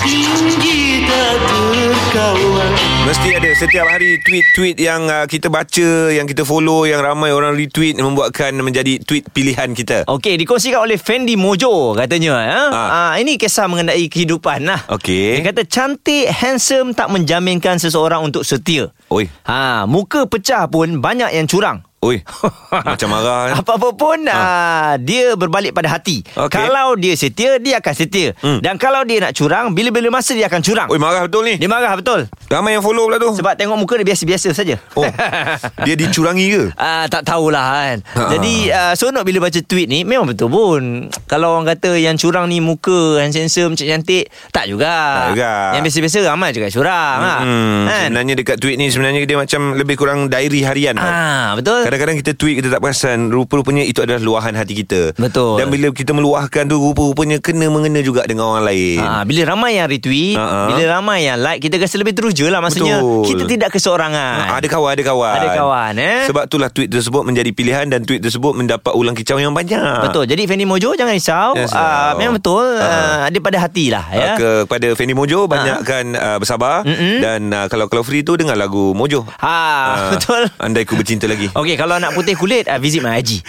[SPEAKER 9] Tinggi tak terkawal
[SPEAKER 1] Mesti ada setiap hari tweet-tweet yang uh, kita baca, yang kita follow, yang ramai orang retweet membuatkan menjadi tweet pilihan kita.
[SPEAKER 2] Okey, dikongsikan oleh Fendi Mojo katanya. Ya?
[SPEAKER 1] Ah.
[SPEAKER 2] Ah, ini kisah mengenai kehidupan lah.
[SPEAKER 1] Okey.
[SPEAKER 2] Dia kata cantik, handsome tak menjaminkan seseorang untuk setia.
[SPEAKER 1] Oi.
[SPEAKER 2] Ha, muka pecah pun banyak yang curang.
[SPEAKER 1] Oi. Macam marah. eh.
[SPEAKER 2] Apa-apa pun ha. dia berbalik pada hati.
[SPEAKER 1] Okey.
[SPEAKER 2] Kalau dia setia, dia akan setia.
[SPEAKER 1] Hmm.
[SPEAKER 2] Dan kalau dia nak curang, bila-bila masa dia akan curang.
[SPEAKER 1] Oi, marah betul ni.
[SPEAKER 2] Dia marah betul.
[SPEAKER 1] Ramai yang follow pula tu.
[SPEAKER 2] Sebab tengok muka dia biasa-biasa saja.
[SPEAKER 1] Oh, dia dicurangi ke?
[SPEAKER 2] Ah tak tahulah kan.
[SPEAKER 1] Ha.
[SPEAKER 2] Jadi uh, seronok bila baca tweet ni memang betul pun. Kalau orang kata yang curang ni muka handsome cantik tak juga.
[SPEAKER 1] Tak juga.
[SPEAKER 2] Yang biasa-biasa ramai juga curang.
[SPEAKER 1] Hmm,
[SPEAKER 2] Kan?
[SPEAKER 1] Sebenarnya dekat tweet ni Sebenarnya dia macam Lebih kurang diary harian.
[SPEAKER 2] Ah betul.
[SPEAKER 1] Kadang-kadang kita tweet Kita tak perasan Rupa-rupanya itu adalah Luahan hati kita
[SPEAKER 2] Betul.
[SPEAKER 1] Dan bila kita meluahkan tu Rupa-rupanya Kena mengena juga Dengan orang lain
[SPEAKER 2] Ha, bila ramai yang retweet,
[SPEAKER 1] Ha-ha.
[SPEAKER 2] bila ramai yang like, kita rasa lebih teruja lah. Maksudnya,
[SPEAKER 1] Betul.
[SPEAKER 2] kita tidak keseorangan.
[SPEAKER 1] Ha, ada kawan, ada kawan.
[SPEAKER 2] Ada kawan, eh?
[SPEAKER 1] Sebab itulah tweet tersebut menjadi pilihan dan tweet tersebut mendapat ulang kicau yang banyak.
[SPEAKER 2] Betul. Jadi Fendi Mojo jangan risau.
[SPEAKER 1] Risau.
[SPEAKER 2] Uh, memang betul.
[SPEAKER 1] Ha.
[SPEAKER 2] Uh, ada pada hati lah.
[SPEAKER 1] Uh,
[SPEAKER 2] Ya.
[SPEAKER 1] ke, kepada Fendi Mojo banyakkan uh, bersabar
[SPEAKER 2] Mm-mm.
[SPEAKER 1] dan uh, kalau kalau free tu dengar lagu Mojo.
[SPEAKER 2] Ha,
[SPEAKER 1] Ah,
[SPEAKER 2] betul.
[SPEAKER 1] Andai ku bercinta lagi.
[SPEAKER 2] Okey, kalau nak putih kulit, uh, visit my IG.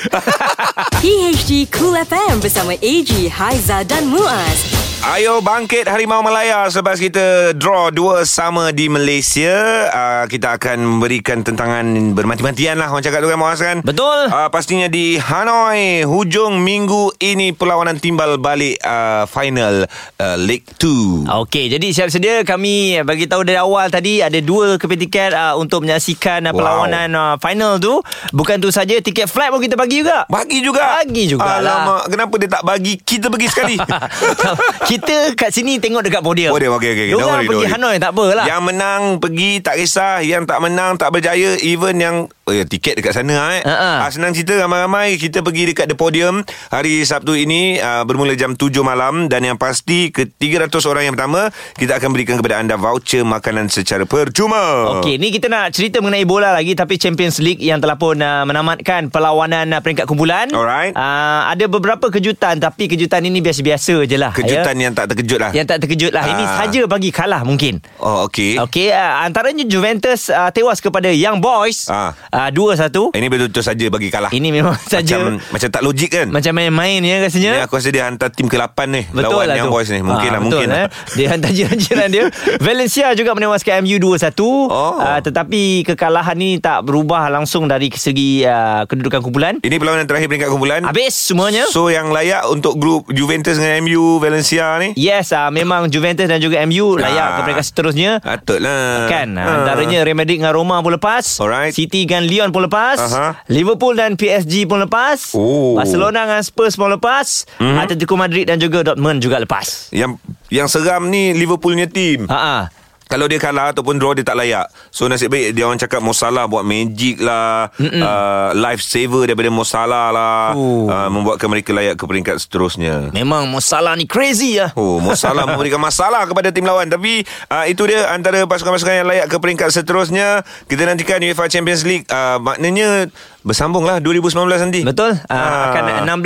[SPEAKER 4] PHD Cool FM bersama AG, Haiza dan Muaz.
[SPEAKER 1] Ayo bangkit Harimau Malaya Sebab kita draw dua sama di Malaysia uh, Kita akan memberikan tentangan bermati-matian lah Orang cakap tu kan Muaz kan
[SPEAKER 2] Betul.
[SPEAKER 1] uh, Pastinya di Hanoi Hujung minggu ini Perlawanan timbal balik uh, Final uh, League 2
[SPEAKER 2] Okey, jadi siap sedia kami bagi tahu dari awal tadi ada dua keping tiket uh, untuk menyaksikan uh,
[SPEAKER 1] Wow.
[SPEAKER 2] perlawanan uh, final tu. Bukan tu saja, tiket flight pun kita bagi juga.
[SPEAKER 1] Bagi juga
[SPEAKER 2] Bagi jugalah.
[SPEAKER 1] Alamak Kenapa dia tak bagi Kita pergi sekali
[SPEAKER 2] kita kat sini tengok dekat podium.
[SPEAKER 1] Podium, okey, okey,
[SPEAKER 2] Diorang pergi. Hanoi tak apalah.
[SPEAKER 1] Yang menang pergi tak kisah Yang tak menang tak berjaya Even yang oh, ya, Tiket dekat sana eh.
[SPEAKER 2] Ha-ha.
[SPEAKER 1] uh, Senang cerita ramai-ramai Kita pergi dekat The Podium Hari Sabtu ini uh, Bermula jam 7 malam Dan yang pasti ke 300 orang yang pertama Kita akan berikan kepada anda Voucher makanan secara percuma
[SPEAKER 2] Okey, ni kita nak cerita mengenai bola lagi tapi Champions League yang telah pun uh, menamatkan perlawanan uh, peringkat kumpulan.
[SPEAKER 1] Alright.
[SPEAKER 2] Uh, ada beberapa kejutan tapi kejutan ini biasa-biasa je lah.
[SPEAKER 1] Kejutan yang tak terkejut lah
[SPEAKER 2] Yang tak terkejut lah. Ini
[SPEAKER 1] Ah.
[SPEAKER 2] saja bagi kalah mungkin.
[SPEAKER 1] Oh okey
[SPEAKER 2] Okey, uh, antaranya Juventus uh, tewas kepada Young Boys
[SPEAKER 1] Ah.
[SPEAKER 2] uh, 2-1.
[SPEAKER 1] Ini betul-betul saja bagi kalah
[SPEAKER 2] Ini memang saja
[SPEAKER 1] macam, macam tak logik kan
[SPEAKER 2] macam main-main ya rasanya.
[SPEAKER 1] aku rasa dia hantar tim ke-8 ni
[SPEAKER 2] Betul
[SPEAKER 1] Lawan
[SPEAKER 2] lah
[SPEAKER 1] Young
[SPEAKER 2] tu.
[SPEAKER 1] Boys ni Mungkin
[SPEAKER 2] Ah,
[SPEAKER 1] lah
[SPEAKER 2] betul,
[SPEAKER 1] Mungkin
[SPEAKER 2] eh.
[SPEAKER 1] lah
[SPEAKER 2] Dia hantar jiran-jiran dia Valencia juga menewaskan MU 2-1
[SPEAKER 1] Oh.
[SPEAKER 2] uh, Tetapi kekalahan ni tak berubah langsung dari segi uh, kedudukan kumpulan
[SPEAKER 1] Ini perlawanan terakhir peringkat kumpulan
[SPEAKER 2] Habis semuanya
[SPEAKER 1] So yang layak untuk grup Juventus dengan MU Valencia ni
[SPEAKER 2] Yes uh, Memang Juventus dan juga MU Layak
[SPEAKER 1] Ah.
[SPEAKER 2] ke peringkat seterusnya
[SPEAKER 1] Patutlah
[SPEAKER 2] Kan
[SPEAKER 1] Ah.
[SPEAKER 2] Antaranya Real Madrid dengan Roma pun lepas
[SPEAKER 1] Alright.
[SPEAKER 2] City dengan Lyon pun lepas
[SPEAKER 1] Aha.
[SPEAKER 2] Liverpool dan PSG pun lepas
[SPEAKER 1] Oh.
[SPEAKER 2] Barcelona dengan Spurs pun lepas
[SPEAKER 1] Mhm.
[SPEAKER 2] Atletico Madrid dan juga Dortmund juga lepas
[SPEAKER 1] Yang yang seram ni Liverpool punya team
[SPEAKER 2] Ha
[SPEAKER 1] Kalau dia kalah Ataupun draw Dia tak layak So nasib baik Dia orang cakap Mo Salah buat magic lah uh, Life saver daripada Mo Salah lah
[SPEAKER 2] Oh.
[SPEAKER 1] uh, Membuatkan mereka layak Ke peringkat seterusnya
[SPEAKER 2] Memang Mosalah ni crazy ya.
[SPEAKER 1] Oh, Mo Salah memberikan masalah kepada tim lawan Tapi uh, itu dia antara pasukan-pasukan yang layak ke peringkat seterusnya Kita nantikan UEFA Champions League uh, Maknanya bersambung lah 2019 nanti
[SPEAKER 2] Betul? Uh,
[SPEAKER 1] Ah.
[SPEAKER 2] Akan 16 uh, di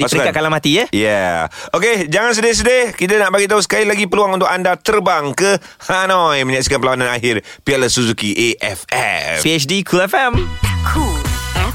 [SPEAKER 1] Pasukan.
[SPEAKER 2] peringkat kalah mati ya.
[SPEAKER 1] Yeah. Okey, jangan sedih-sedih. Kita nak bagi tahu sekali lagi peluang untuk anda terbang ke Hanoi menyaksikan perlawanan akhir Piala Suzuki AFF.
[SPEAKER 2] PhD Cool FM.
[SPEAKER 4] Cool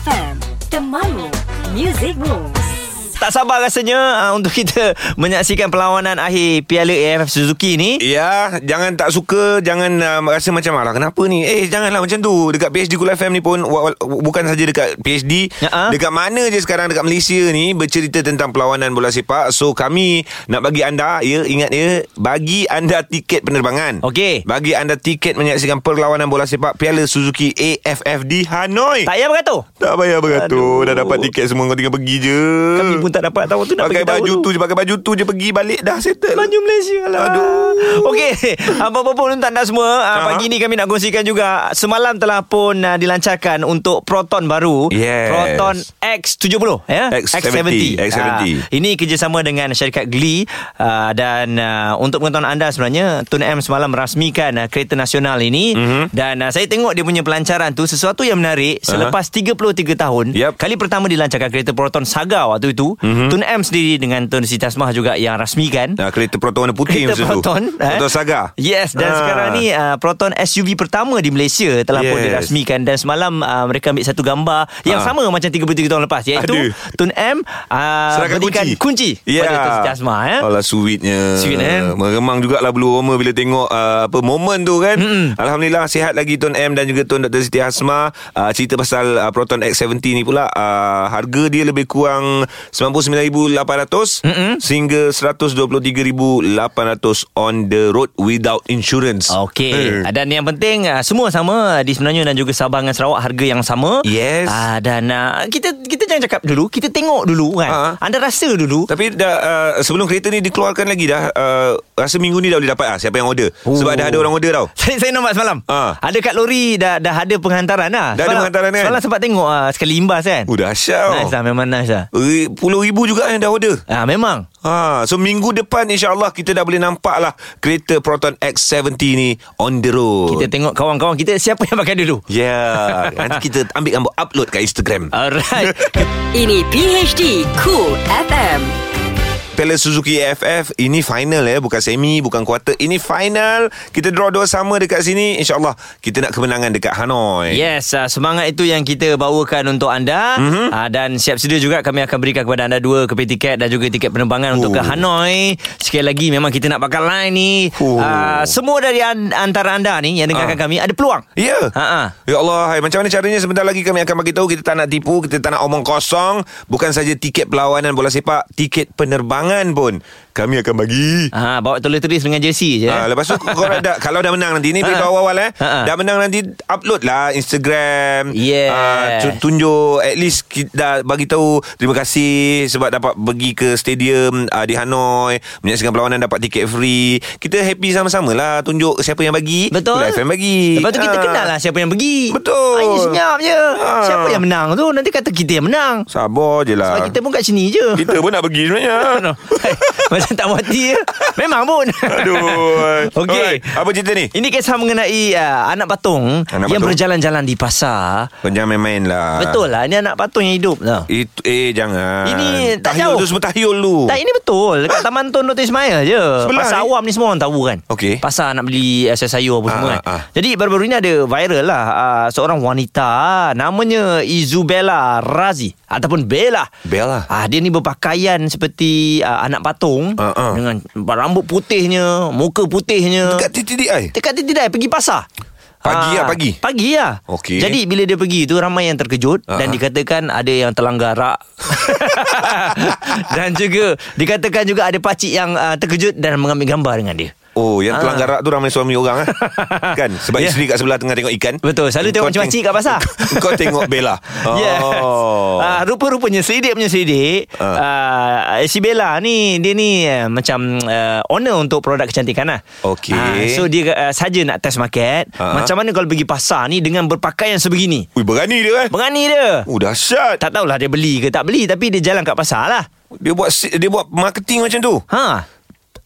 [SPEAKER 4] FM. Temanmu. Music Moves.
[SPEAKER 2] Tak sabar rasanya uh, untuk kita menyaksikan perlawanan akhir Piala AFF Suzuki ni.
[SPEAKER 1] Ya, jangan tak suka, jangan uh, rasa macam alah kenapa ni? Eh, janganlah macam tu. Dekat PhD Cool FM ni pun wa- wa- bukan saja dekat PhD,
[SPEAKER 2] Ya-ah.
[SPEAKER 1] dekat mana je sekarang dekat Malaysia ni bercerita tentang perlawanan bola sepak. So kami nak bagi anda, ya, ingat ya, bagi anda tiket penerbangan.
[SPEAKER 2] Okey.
[SPEAKER 1] Bagi anda tiket menyaksikan perlawanan bola sepak Piala Suzuki AFF di Hanoi.
[SPEAKER 2] Tak payah beratur.
[SPEAKER 1] Tak payah beratur
[SPEAKER 2] Aduh.
[SPEAKER 1] Dah dapat tiket semua Kau tinggal pergi je
[SPEAKER 2] Kami pun tak dapat tahu tu nak
[SPEAKER 1] Pakai baju
[SPEAKER 2] tu.
[SPEAKER 1] je Pakai baju tu je Pergi balik dah settle
[SPEAKER 2] Baju Malaysia lah
[SPEAKER 1] Aduh.
[SPEAKER 2] Okey Apa-apa pun untuk anda semua uh,
[SPEAKER 1] Aha.
[SPEAKER 2] Pagi ni kami nak kongsikan juga Semalam telah pun uh, dilancarkan Untuk Proton baru
[SPEAKER 1] Yes.
[SPEAKER 2] Proton X70 ya?
[SPEAKER 1] X70, X70.
[SPEAKER 2] Ah, Ini kerjasama dengan syarikat Glee uh, Dan uh, untuk pengetahuan anda sebenarnya Tun M semalam merasmikan uh, kereta nasional ini
[SPEAKER 1] Mhm.
[SPEAKER 2] Dan uh, saya tengok dia punya pelancaran tu Sesuatu yang menarik Selepas 33 tahun
[SPEAKER 1] Yep.
[SPEAKER 2] Kali pertama dilancarkan kereta Proton Saga waktu itu
[SPEAKER 1] Mhm.
[SPEAKER 2] Tun M sendiri dengan Tun Siti Asmah juga yang rasmikan
[SPEAKER 1] Nah, kereta proton warna putih
[SPEAKER 2] Kereta
[SPEAKER 1] tu.
[SPEAKER 2] Proton eh.
[SPEAKER 1] Proton Saga.
[SPEAKER 2] Yes, dan
[SPEAKER 1] Ah.
[SPEAKER 2] sekarang ni uh, Proton SUV pertama di Malaysia telah pun
[SPEAKER 1] Yes.
[SPEAKER 2] dirasmikan dan semalam uh, mereka ambil satu gambar yang
[SPEAKER 1] Ah.
[SPEAKER 2] sama macam 33 tahun lepas iaitu
[SPEAKER 1] Ada.
[SPEAKER 2] Tun M uh,
[SPEAKER 1] Serahkan
[SPEAKER 2] berikan kunci,
[SPEAKER 1] Ya.
[SPEAKER 2] pada Tun Siti Asma eh.
[SPEAKER 1] Alah sweetnya.
[SPEAKER 2] Sweet, eh?
[SPEAKER 1] Meremang jugalah bulu roma bila tengok uh, apa momen tu kan.
[SPEAKER 2] Mm-mm.
[SPEAKER 1] Alhamdulillah sihat lagi Tun M dan juga Tun Dr. Siti Hasma. Uh, cerita pasal uh, Proton X70 ni pula uh, harga dia lebih kurang RM99,800
[SPEAKER 2] mm-hmm.
[SPEAKER 1] Sehingga RM123,800 On the road Without insurance.
[SPEAKER 2] Okay
[SPEAKER 1] mm.
[SPEAKER 2] Dan yang penting ah, Semua sama Di Semenanju dan juga Sabah dengan Sarawak Harga yang sama.
[SPEAKER 1] Yes.
[SPEAKER 2] Ah, dan ah, kita Kita jangan cakap dulu Kita tengok dulu kan.
[SPEAKER 1] Ha.
[SPEAKER 2] Anda rasa dulu.
[SPEAKER 1] Tapi dah Sebelum kereta ni dikeluarkan lagi dah Rasa minggu ni dah boleh dapat lah Siapa yang order?
[SPEAKER 2] Oh.
[SPEAKER 1] Sebab dah ada orang order tau.
[SPEAKER 2] Saya, saya nampak semalam.
[SPEAKER 1] Uh.
[SPEAKER 2] Ada kat lori Dah, dah ada penghantaran lah.
[SPEAKER 1] Dah
[SPEAKER 2] semalam, ada
[SPEAKER 1] penghantaran kan?
[SPEAKER 2] Semalam sempat tengok Sekali imbas kan.
[SPEAKER 1] Oh, Udah asyik
[SPEAKER 2] Nice lah memang nice lah.
[SPEAKER 1] Pula RM50,000 juga yang dah order.
[SPEAKER 2] Ah, ha, memang.
[SPEAKER 1] Ha, so minggu depan insyaAllah kita dah boleh nampak lah kereta Proton X70 ni on the road.
[SPEAKER 2] Kita tengok kawan-kawan kita siapa yang pakai dulu.
[SPEAKER 1] Ya, yeah. nanti kita ambil gambar upload kat Instagram.
[SPEAKER 2] Alright.
[SPEAKER 4] Ini PHD Cool FM.
[SPEAKER 1] Piala Suzuki AFF ini final ya, bukan semi, bukan quarter. Ini final. Kita draw dua sama dekat sini. InsyaAllah kita nak kemenangan dekat Hanoi.
[SPEAKER 2] Yes uh, Semangat itu yang kita bawakan untuk anda
[SPEAKER 1] Mhm.
[SPEAKER 2] mm-hmm. uh, Dan siap sedia juga Kami akan berikan kepada anda Dua keping tiket Dan juga tiket penerbangan Untuk
[SPEAKER 1] Oh.
[SPEAKER 2] ke Hanoi Sekali lagi Memang kita nak bakal line ni
[SPEAKER 1] Oh.
[SPEAKER 2] uh, Semua dari an- antara anda ni Yang dengarkan
[SPEAKER 1] Ah.
[SPEAKER 2] kami Ada peluang
[SPEAKER 1] Ya.
[SPEAKER 2] Ha-ha.
[SPEAKER 1] Ya Allah, hai, macam mana caranya sebentar lagi kami akan bagi tahu kita tak nak tipu, kita tak nak omong kosong, bukan saja tiket perlawanan bola sepak, tiket penerbangan pun kami akan bagi.
[SPEAKER 2] Ha, bawa tulis-tulis dengan jersey je.
[SPEAKER 1] Ah, lepas tu korang dah, kalau dah menang nanti ni
[SPEAKER 2] Ha.
[SPEAKER 1] awal eh.
[SPEAKER 2] Ha.
[SPEAKER 1] Dah menang nanti upload lah Instagram.
[SPEAKER 2] Yeah.
[SPEAKER 1] Ah, tu- tunjuk at least kita dah bagi tahu terima kasih sebab dapat pergi ke stadium ah, di Hanoi menyaksikan perlawanan dapat tiket free. Kita happy sama-sama lah tunjuk siapa yang bagi.
[SPEAKER 2] Betul.
[SPEAKER 1] Kul FM bagi.
[SPEAKER 2] Lepas tu kita
[SPEAKER 1] Ah.
[SPEAKER 2] kenal lah siapa yang pergi.
[SPEAKER 1] Betul.
[SPEAKER 2] Air senyap je.
[SPEAKER 1] Ha.
[SPEAKER 2] Siapa yang menang tu nanti kata kita yang menang.
[SPEAKER 1] Sabar je lah.
[SPEAKER 2] Sebab kita pun kat sini je.
[SPEAKER 1] Kita pun nak pergi sebenarnya.
[SPEAKER 2] Macam tak puas hati je. Memang pun.
[SPEAKER 1] Aduh.
[SPEAKER 2] Okey.
[SPEAKER 1] Alright, Apa cerita ni?
[SPEAKER 2] Ini kisah mengenai uh, anak patung
[SPEAKER 1] Anak
[SPEAKER 2] yang
[SPEAKER 1] patung?
[SPEAKER 2] berjalan-jalan di pasar.
[SPEAKER 1] Jangan main-main lah.
[SPEAKER 2] Betul lah. Ini anak patung yang hidup. Tau.
[SPEAKER 1] Itu, eh jangan.
[SPEAKER 2] Ini tak
[SPEAKER 1] tahyul
[SPEAKER 2] jauh.
[SPEAKER 1] tu semua tahyul lu.
[SPEAKER 2] Tak ini betul Dekat Taman Tun Dr. Ismail je
[SPEAKER 1] Sebelah
[SPEAKER 2] Pasar
[SPEAKER 1] ni?
[SPEAKER 2] awam ni semua orang tahu kan
[SPEAKER 1] Okey.
[SPEAKER 2] Pasar nak beli uh, sayur apa
[SPEAKER 1] Ah,
[SPEAKER 2] semua kan
[SPEAKER 1] ah, ah.
[SPEAKER 2] Jadi baru-baru ni ada viral lah uh, Seorang wanita Namanya Izubella Razi Ataupun Bella
[SPEAKER 1] Bella.
[SPEAKER 2] Ah Dia ni berpakaian seperti uh, anak patung
[SPEAKER 1] Ah.
[SPEAKER 2] Dengan rambut putihnya Muka putihnya
[SPEAKER 1] Dekat TTDI.
[SPEAKER 2] Dekat tidak pergi pasar
[SPEAKER 1] Pagi
[SPEAKER 2] Ah,
[SPEAKER 1] lah, pagi?
[SPEAKER 2] Pagi lah
[SPEAKER 1] Okey.
[SPEAKER 2] Jadi bila dia pergi tu Ramai yang terkejut
[SPEAKER 1] Ah,
[SPEAKER 2] Dan dikatakan Ada yang terlanggar rak Dan juga Dikatakan juga ada pakcik yang uh, terkejut Dan mengambil gambar dengan dia
[SPEAKER 1] Oh, yang
[SPEAKER 2] Ah.
[SPEAKER 1] telang garak tu ramai suami orang eh. kan? Sebab
[SPEAKER 2] Ya.
[SPEAKER 1] isteri kat sebelah tengah tengok ikan.
[SPEAKER 2] Betul, selalu tengok
[SPEAKER 1] Kau
[SPEAKER 2] makcik-makcik kat pasar.
[SPEAKER 1] Kau tengok Bella. Oh.
[SPEAKER 2] Yes uh, Rupa-rupanya Selidik punya selidik uh.
[SPEAKER 1] Ah.
[SPEAKER 2] Si Bella ni Dia ni uh, Macam uh, Owner untuk produk kecantikan lah
[SPEAKER 1] Okey.
[SPEAKER 2] Ah, So dia uh, saja nak test market
[SPEAKER 1] Ah.
[SPEAKER 2] Macam mana kalau pergi pasar ni Dengan berpakaian sebegini
[SPEAKER 1] Ui, berani dia eh.
[SPEAKER 2] Berani dia
[SPEAKER 1] Oh, dahsyat.
[SPEAKER 2] Tak tahulah dia beli ke tak beli Tapi dia jalan kat pasar lah
[SPEAKER 1] Dia buat dia buat marketing macam tu.
[SPEAKER 2] Ha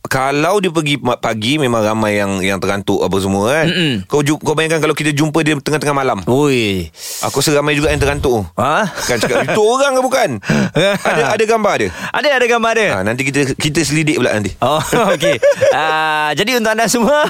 [SPEAKER 1] Kalau dia pergi pagi memang ramai yang yang terantuk apa semua kan.
[SPEAKER 2] Mm-mm.
[SPEAKER 1] Kau kau bayangkan kalau kita jumpa dia tengah-tengah malam.
[SPEAKER 2] Oi
[SPEAKER 1] Aku rasa ramai juga yang terantuk.
[SPEAKER 2] Ha
[SPEAKER 1] Kan cakap itu orang ke bukan? ada ada gambar dia.
[SPEAKER 2] Ada ada gambar dia
[SPEAKER 1] Ha, nanti kita kita selidik pula nanti.
[SPEAKER 2] Oh okey. Uh, jadi untuk anda semua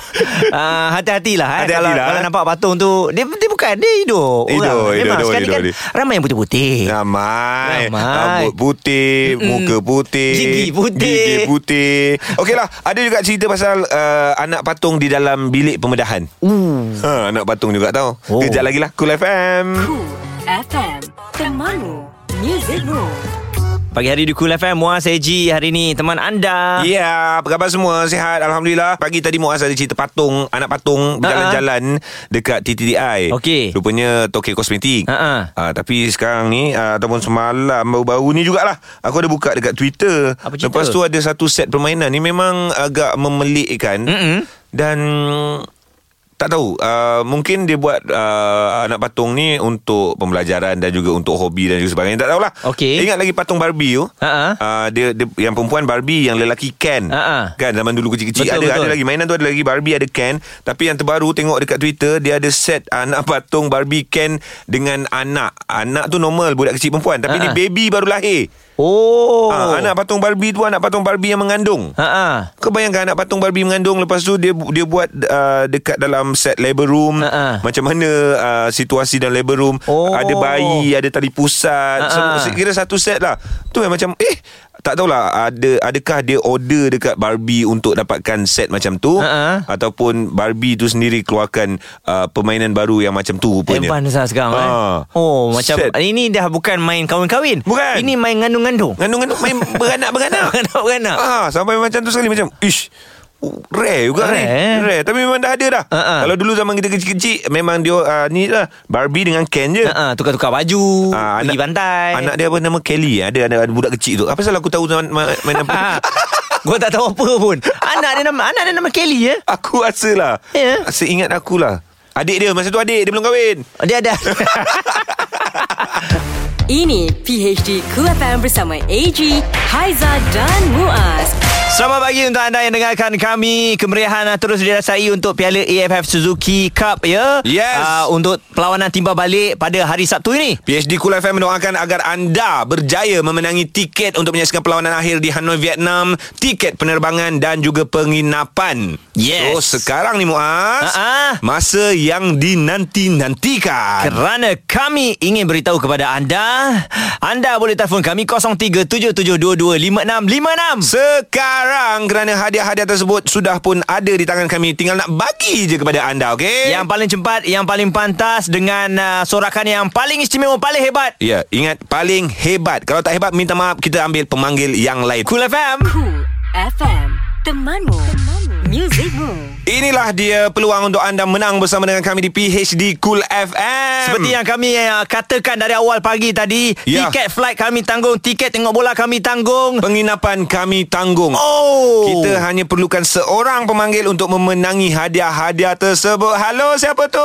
[SPEAKER 2] uh, hati-hatilah eh kalau kalau
[SPEAKER 1] eh.
[SPEAKER 2] nampak patung tu dia dia bukan dia hidup.
[SPEAKER 1] Hidup,
[SPEAKER 2] orang.
[SPEAKER 1] hidup,
[SPEAKER 2] Memang
[SPEAKER 1] hidup,
[SPEAKER 2] ni
[SPEAKER 1] hidup,
[SPEAKER 2] kan
[SPEAKER 1] hidup.
[SPEAKER 2] ramai yang putih-putih.
[SPEAKER 1] Ramai.
[SPEAKER 2] Ramai.
[SPEAKER 1] Rambut putih,
[SPEAKER 2] Mm-mm.
[SPEAKER 1] muka putih,
[SPEAKER 2] Gigi putih.
[SPEAKER 1] Gigi putih. Okeylah, ada juga cerita pasal uh, anak patung di dalam bilik pembedahan.
[SPEAKER 2] Uh.
[SPEAKER 1] Ha, anak patung juga tahu.
[SPEAKER 2] Oh.
[SPEAKER 1] Kejap lagi lah Cool FM.
[SPEAKER 4] Cool FM. Temanmu. Music Room.
[SPEAKER 2] Pagi hari di Cool FM Muaz Eji hari ni teman anda.
[SPEAKER 1] Ya, apa khabar semua? Sihat Alhamdulillah. Pagi tadi Muaz ada cerita patung, anak patung berjalan-jalan dekat TTDI.
[SPEAKER 2] Okey.
[SPEAKER 1] Rupanya Tokyo Kosmetik.
[SPEAKER 2] Ha-ha.
[SPEAKER 1] Ah, tapi sekarang ni ah, ataupun semalam baru-baru ni jugalah aku ada buka dekat Twitter.
[SPEAKER 2] Apa cerita?
[SPEAKER 1] Lepas tu ada satu set permainan ni memang agak memelikkan
[SPEAKER 2] Mm-mm.
[SPEAKER 1] dan tak tahu. Uh, mungkin dia buat uh, anak patung ni untuk pembelajaran dan juga untuk hobi dan juga sebagainya. Tak tahulah.
[SPEAKER 2] Okey.
[SPEAKER 1] ingat lagi patung Barbie tu?
[SPEAKER 2] Ha-ha.
[SPEAKER 1] uh, dia, dia yang perempuan Barbie yang lelaki Ken.
[SPEAKER 2] Ha-ha.
[SPEAKER 1] kan zaman dulu kecil-kecil.
[SPEAKER 2] Betul,
[SPEAKER 1] ada
[SPEAKER 2] betul.
[SPEAKER 1] ada lagi. Mainan tu ada lagi. Barbie ada Ken. Tapi yang terbaru tengok dekat Twitter dia ada set anak patung Barbie Ken dengan anak. Anak tu normal budak kecil perempuan. Tapi
[SPEAKER 2] Ha-ha.
[SPEAKER 1] ni baby baru lahir
[SPEAKER 2] Oh.
[SPEAKER 1] Ah, anak patung Barbie tu anak patung Barbie yang mengandung.
[SPEAKER 2] Ha ah.
[SPEAKER 1] Kau bayangkan anak patung Barbie mengandung lepas tu dia dia buat uh, dekat dalam set labor room
[SPEAKER 2] Ha-ha.
[SPEAKER 1] macam mana uh, situasi dalam labor room
[SPEAKER 2] Oh.
[SPEAKER 1] ada bayi ada tali pusat
[SPEAKER 2] Ha-ha.
[SPEAKER 1] semua kira satu set lah tu yang macam eh tak tahulah ada adakah dia order dekat Barbie untuk dapatkan set macam tu
[SPEAKER 2] Ha-ha.
[SPEAKER 1] ataupun Barbie tu sendiri keluarkan uh, permainan baru yang macam tu rupanya
[SPEAKER 2] Advance lah sekarang eh.
[SPEAKER 1] Ah.
[SPEAKER 2] Oh macam
[SPEAKER 1] Set.
[SPEAKER 2] Ini dah bukan main kahwin-kahwin
[SPEAKER 1] Bukan.
[SPEAKER 2] Ini main ngandung-ngandung
[SPEAKER 1] Ngandung-ngandung main beranak-beranak
[SPEAKER 2] Beranak-beranak
[SPEAKER 1] Ah, sampai macam tu sekali macam ish. Rare juga
[SPEAKER 2] Rare,
[SPEAKER 1] ni
[SPEAKER 2] eh?
[SPEAKER 1] Rare. Tapi memang dah ada dah.
[SPEAKER 2] Ha.
[SPEAKER 1] Kalau dulu zaman kita kecil-kecil Memang dia uh, Ni lah Barbie dengan Ken je.
[SPEAKER 2] Ha, tukar-tukar baju
[SPEAKER 1] Ah,
[SPEAKER 2] Pergi pantai.
[SPEAKER 1] Anak dia apa nama? Kelly Ada ada, ada budak kecil tu. Apa salah aku tahu zaman ma- main apa.
[SPEAKER 2] Gua tak tahu apa pun. Anak dia nama Anak dia nama Kelly ya
[SPEAKER 1] Aku rasa lah.
[SPEAKER 2] Ya.
[SPEAKER 1] Seingat aku lah. Adik dia Masa tu adik Dia belum kahwin.
[SPEAKER 2] Dia ada
[SPEAKER 4] Ini PHD Cool FM bersama AG, Haiza dan Muaz.
[SPEAKER 2] Selamat pagi untuk anda yang dengarkan kami Kemeriahan ah, terus dirasai untuk Piala AFF Suzuki Cup ya
[SPEAKER 1] Yes.
[SPEAKER 2] Ah, Untuk perlawanan timba balik pada hari Sabtu ini
[SPEAKER 1] PhD Cool FM mendoakan agar anda berjaya memenangi tiket untuk menyaksikan perlawanan akhir di Hanoi, Vietnam, tiket penerbangan dan juga penginapan.
[SPEAKER 2] Yes.
[SPEAKER 1] So, sekarang ni Muaz,
[SPEAKER 2] Ha-ha.
[SPEAKER 1] masa yang dinanti-nantikan.
[SPEAKER 2] Kerana kami ingin beritahu kepada anda Anda boleh telefon kami 0377225656
[SPEAKER 1] Sekarang kerana hadiah-hadiah tersebut sudah pun ada di tangan kami tinggal nak bagi je kepada anda okey
[SPEAKER 2] Yang paling cepat Yang paling pantas Dengan uh, sorakan yang paling istimewa Paling hebat
[SPEAKER 1] Ya, ingat paling hebat. Kalau tak hebat minta maaf kita ambil pemanggil yang lain.
[SPEAKER 2] Cool FM
[SPEAKER 4] Cool FM. Temanmu. Temanmu. Musicmu.
[SPEAKER 1] Inilah dia peluang untuk anda menang bersama dengan kami di PHD Cool FM.
[SPEAKER 2] Seperti yang kami uh, katakan dari awal pagi tadi
[SPEAKER 1] Ya.
[SPEAKER 2] Tiket flight kami tanggung Tiket tengok bola kami tanggung
[SPEAKER 1] penginapan kami tanggung.
[SPEAKER 2] Oh
[SPEAKER 1] Kita hanya perlukan seorang pemanggil untuk memenangi hadiah-hadiah tersebut. Halo, siapa tu?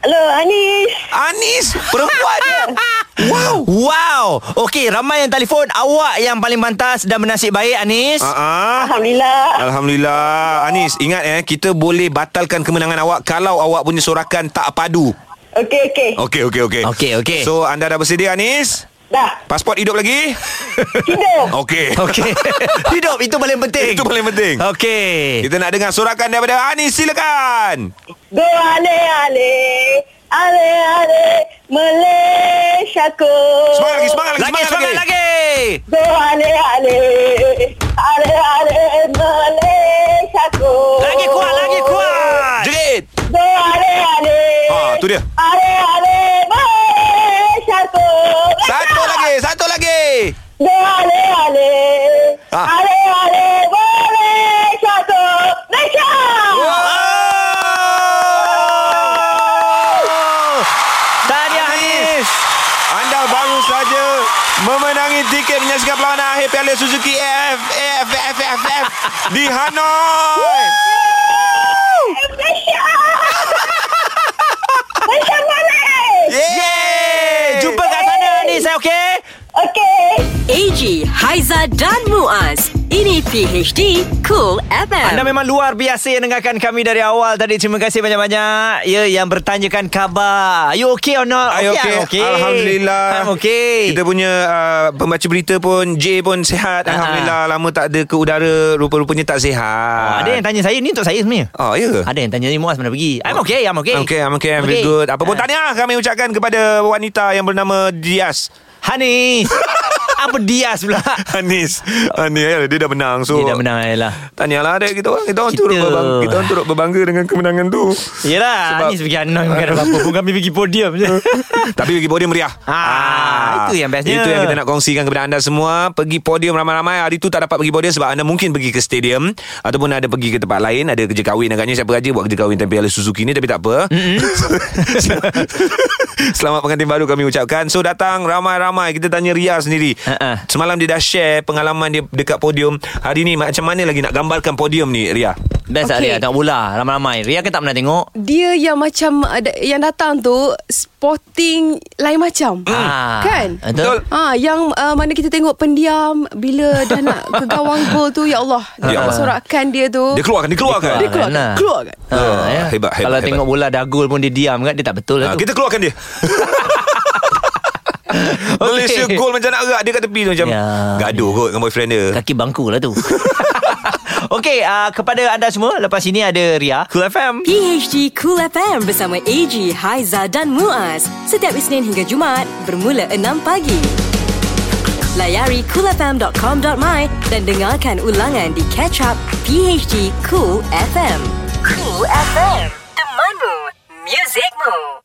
[SPEAKER 10] Halo, Anis.
[SPEAKER 1] Anis, perempuan. wow.
[SPEAKER 2] Wow Okey ramai yang telefon Awak yang paling pantas Dan bernasib baik Anis
[SPEAKER 1] Uh-uh.
[SPEAKER 10] Alhamdulillah.
[SPEAKER 1] Alhamdulillah. Anis, ingat eh kita boleh batalkan kemenangan awak kalau awak punya sorakan tak padu.
[SPEAKER 10] Okey, okey.
[SPEAKER 1] Okey, okey, okey.
[SPEAKER 2] Okey, okey.
[SPEAKER 1] So, anda dah bersedia Anis?
[SPEAKER 10] Dah.
[SPEAKER 1] Pasport hidup lagi?
[SPEAKER 10] Hidup.
[SPEAKER 1] Okey.
[SPEAKER 2] Okey Hidup itu paling penting
[SPEAKER 1] Itu paling penting.
[SPEAKER 2] Okey
[SPEAKER 1] Kita nak dengar sorakan daripada Anis, silakan.
[SPEAKER 10] Go ale ale. Ale ale. Malaysia ko.
[SPEAKER 1] Semangat lagi, semangat lagi,
[SPEAKER 2] Lagi
[SPEAKER 1] semangat,
[SPEAKER 2] semangat lagi
[SPEAKER 10] Go ale ale. Ale ale. Malaysia ko.
[SPEAKER 2] Lagi kuat Lagi kuat
[SPEAKER 1] Jerit.
[SPEAKER 10] Go ale ale.
[SPEAKER 1] Ha, tu dia.
[SPEAKER 10] Ale ale. Malaysia ko.
[SPEAKER 1] Satu lagi, satu lagi.
[SPEAKER 10] Go ale ale.
[SPEAKER 1] Ah.
[SPEAKER 10] Ale ale. Malaysia ko. Malaysia.
[SPEAKER 2] Tahniah Anis
[SPEAKER 1] Anda baru saja memenangi tiket menyaksikan Piala Suzuki AF, AF, AF, AF, AF di Hanoi.
[SPEAKER 2] Jumpa kat sana Anis eh, Okey
[SPEAKER 10] Okey.
[SPEAKER 4] AG, Haiza dan Muaz. Ini PHD Cool FM.
[SPEAKER 2] Anda memang luar biasa yang dengarkan kami dari awal tadi. Terima kasih banyak-banyak. Ya, yang bertanyakan khabar. Are you okay or not?
[SPEAKER 1] Are you
[SPEAKER 2] I'm
[SPEAKER 1] okay? Alhamdulillah.
[SPEAKER 2] I'm okay.
[SPEAKER 1] Kita punya uh, pembaca berita pun J pun sihat.
[SPEAKER 2] Ah.
[SPEAKER 1] Alhamdulillah. Lama tak ada ke udara. Rupa-rupanya tak
[SPEAKER 2] Oh,
[SPEAKER 1] sihat.
[SPEAKER 2] ada yang tanya saya. Ni untuk saya sebenarnya.
[SPEAKER 1] Oh, ya ke?
[SPEAKER 2] Ada yang tanya ni Muaz mana pergi. I'm okay, I'm okay.
[SPEAKER 1] Okay, I'm okay, I'm
[SPEAKER 2] Okay.
[SPEAKER 1] okay. good. Apa pun
[SPEAKER 2] Ah.
[SPEAKER 1] tahniah kami ucapkan kepada wanita yang bernama Dias.
[SPEAKER 2] Hanis. Apa Dias pula?
[SPEAKER 1] Anis. Anis, dia dah menang. So,
[SPEAKER 2] Dia dah menang lah.
[SPEAKER 1] Tahniahlah adik kita orang. Kita orang
[SPEAKER 2] Kita-
[SPEAKER 1] turut berbangga, kita orang turut berbangga dengan kemenangan tu. Sebab-
[SPEAKER 2] Anis pergi Hanoi bukan apa-apa pun kami pergi podium je.
[SPEAKER 1] Tapi pergi podium meriah.
[SPEAKER 2] Ah, itu yang bestnya.
[SPEAKER 1] Itu yang kita nak kongsikan kepada anda semua. Pergi podium ramai-ramai. Hari tu tak dapat pergi podium sebab anda mungkin pergi ke stadium ataupun ada pergi ke tempat lain, ada kerja kahwin agaknya siapa aja buat kerja kahwin tempat Piala Suzuki ni tapi tak apa. Selamat pengantin baru kami ucapkan. So datang ramai-ramai kita tanya Ria sendiri.
[SPEAKER 2] Ha-ha.
[SPEAKER 1] Semalam dia dah share pengalaman dia dekat podium. Hari ni macam mana lagi nak gambarkan podium ni Ria?
[SPEAKER 2] Best
[SPEAKER 8] Okay.
[SPEAKER 2] Ria tengok bola ramai-ramai. Ria kan tak pernah tengok.
[SPEAKER 8] Dia yang macam ada yang datang tu sporting lain macam.
[SPEAKER 2] Ah,
[SPEAKER 8] Kan?
[SPEAKER 2] Betul.
[SPEAKER 8] Ah, yang uh, mana kita tengok pendiam bila dah nak ke gawang gol tu ya Allah.
[SPEAKER 1] Ya Allah.
[SPEAKER 8] Sorakan dia tu.
[SPEAKER 1] Dia keluarkan, dia keluarkan.
[SPEAKER 8] Dia keluarkan.
[SPEAKER 2] Lah.
[SPEAKER 8] Keluarkan.
[SPEAKER 2] Ha,
[SPEAKER 1] Oh,
[SPEAKER 2] ya.
[SPEAKER 1] hebat, hebat,
[SPEAKER 2] Kalau
[SPEAKER 1] hebat.
[SPEAKER 2] tengok bola dah gol pun dia diam kan dia tak betul lah
[SPEAKER 1] Ha,
[SPEAKER 2] tu.
[SPEAKER 1] kita keluarkan dia. Malaysia gol macam nak gerak Dia kat tepi tu macam
[SPEAKER 2] Ya,
[SPEAKER 1] Gaduh kot dengan boyfriend dia
[SPEAKER 2] Kaki bangku lah tu Okey, uh, kepada anda semua Lepas ini ada Ria Cool FM
[SPEAKER 4] PHD Cool FM bersama AG, Haiza dan Muaz. Setiap Isnin hingga Jumaat bermula 6 pagi. Layari coolfm.com.my dan dengarkan ulangan di Catch Up PHD Cool FM. Cool FM, temanmu, muzikmu.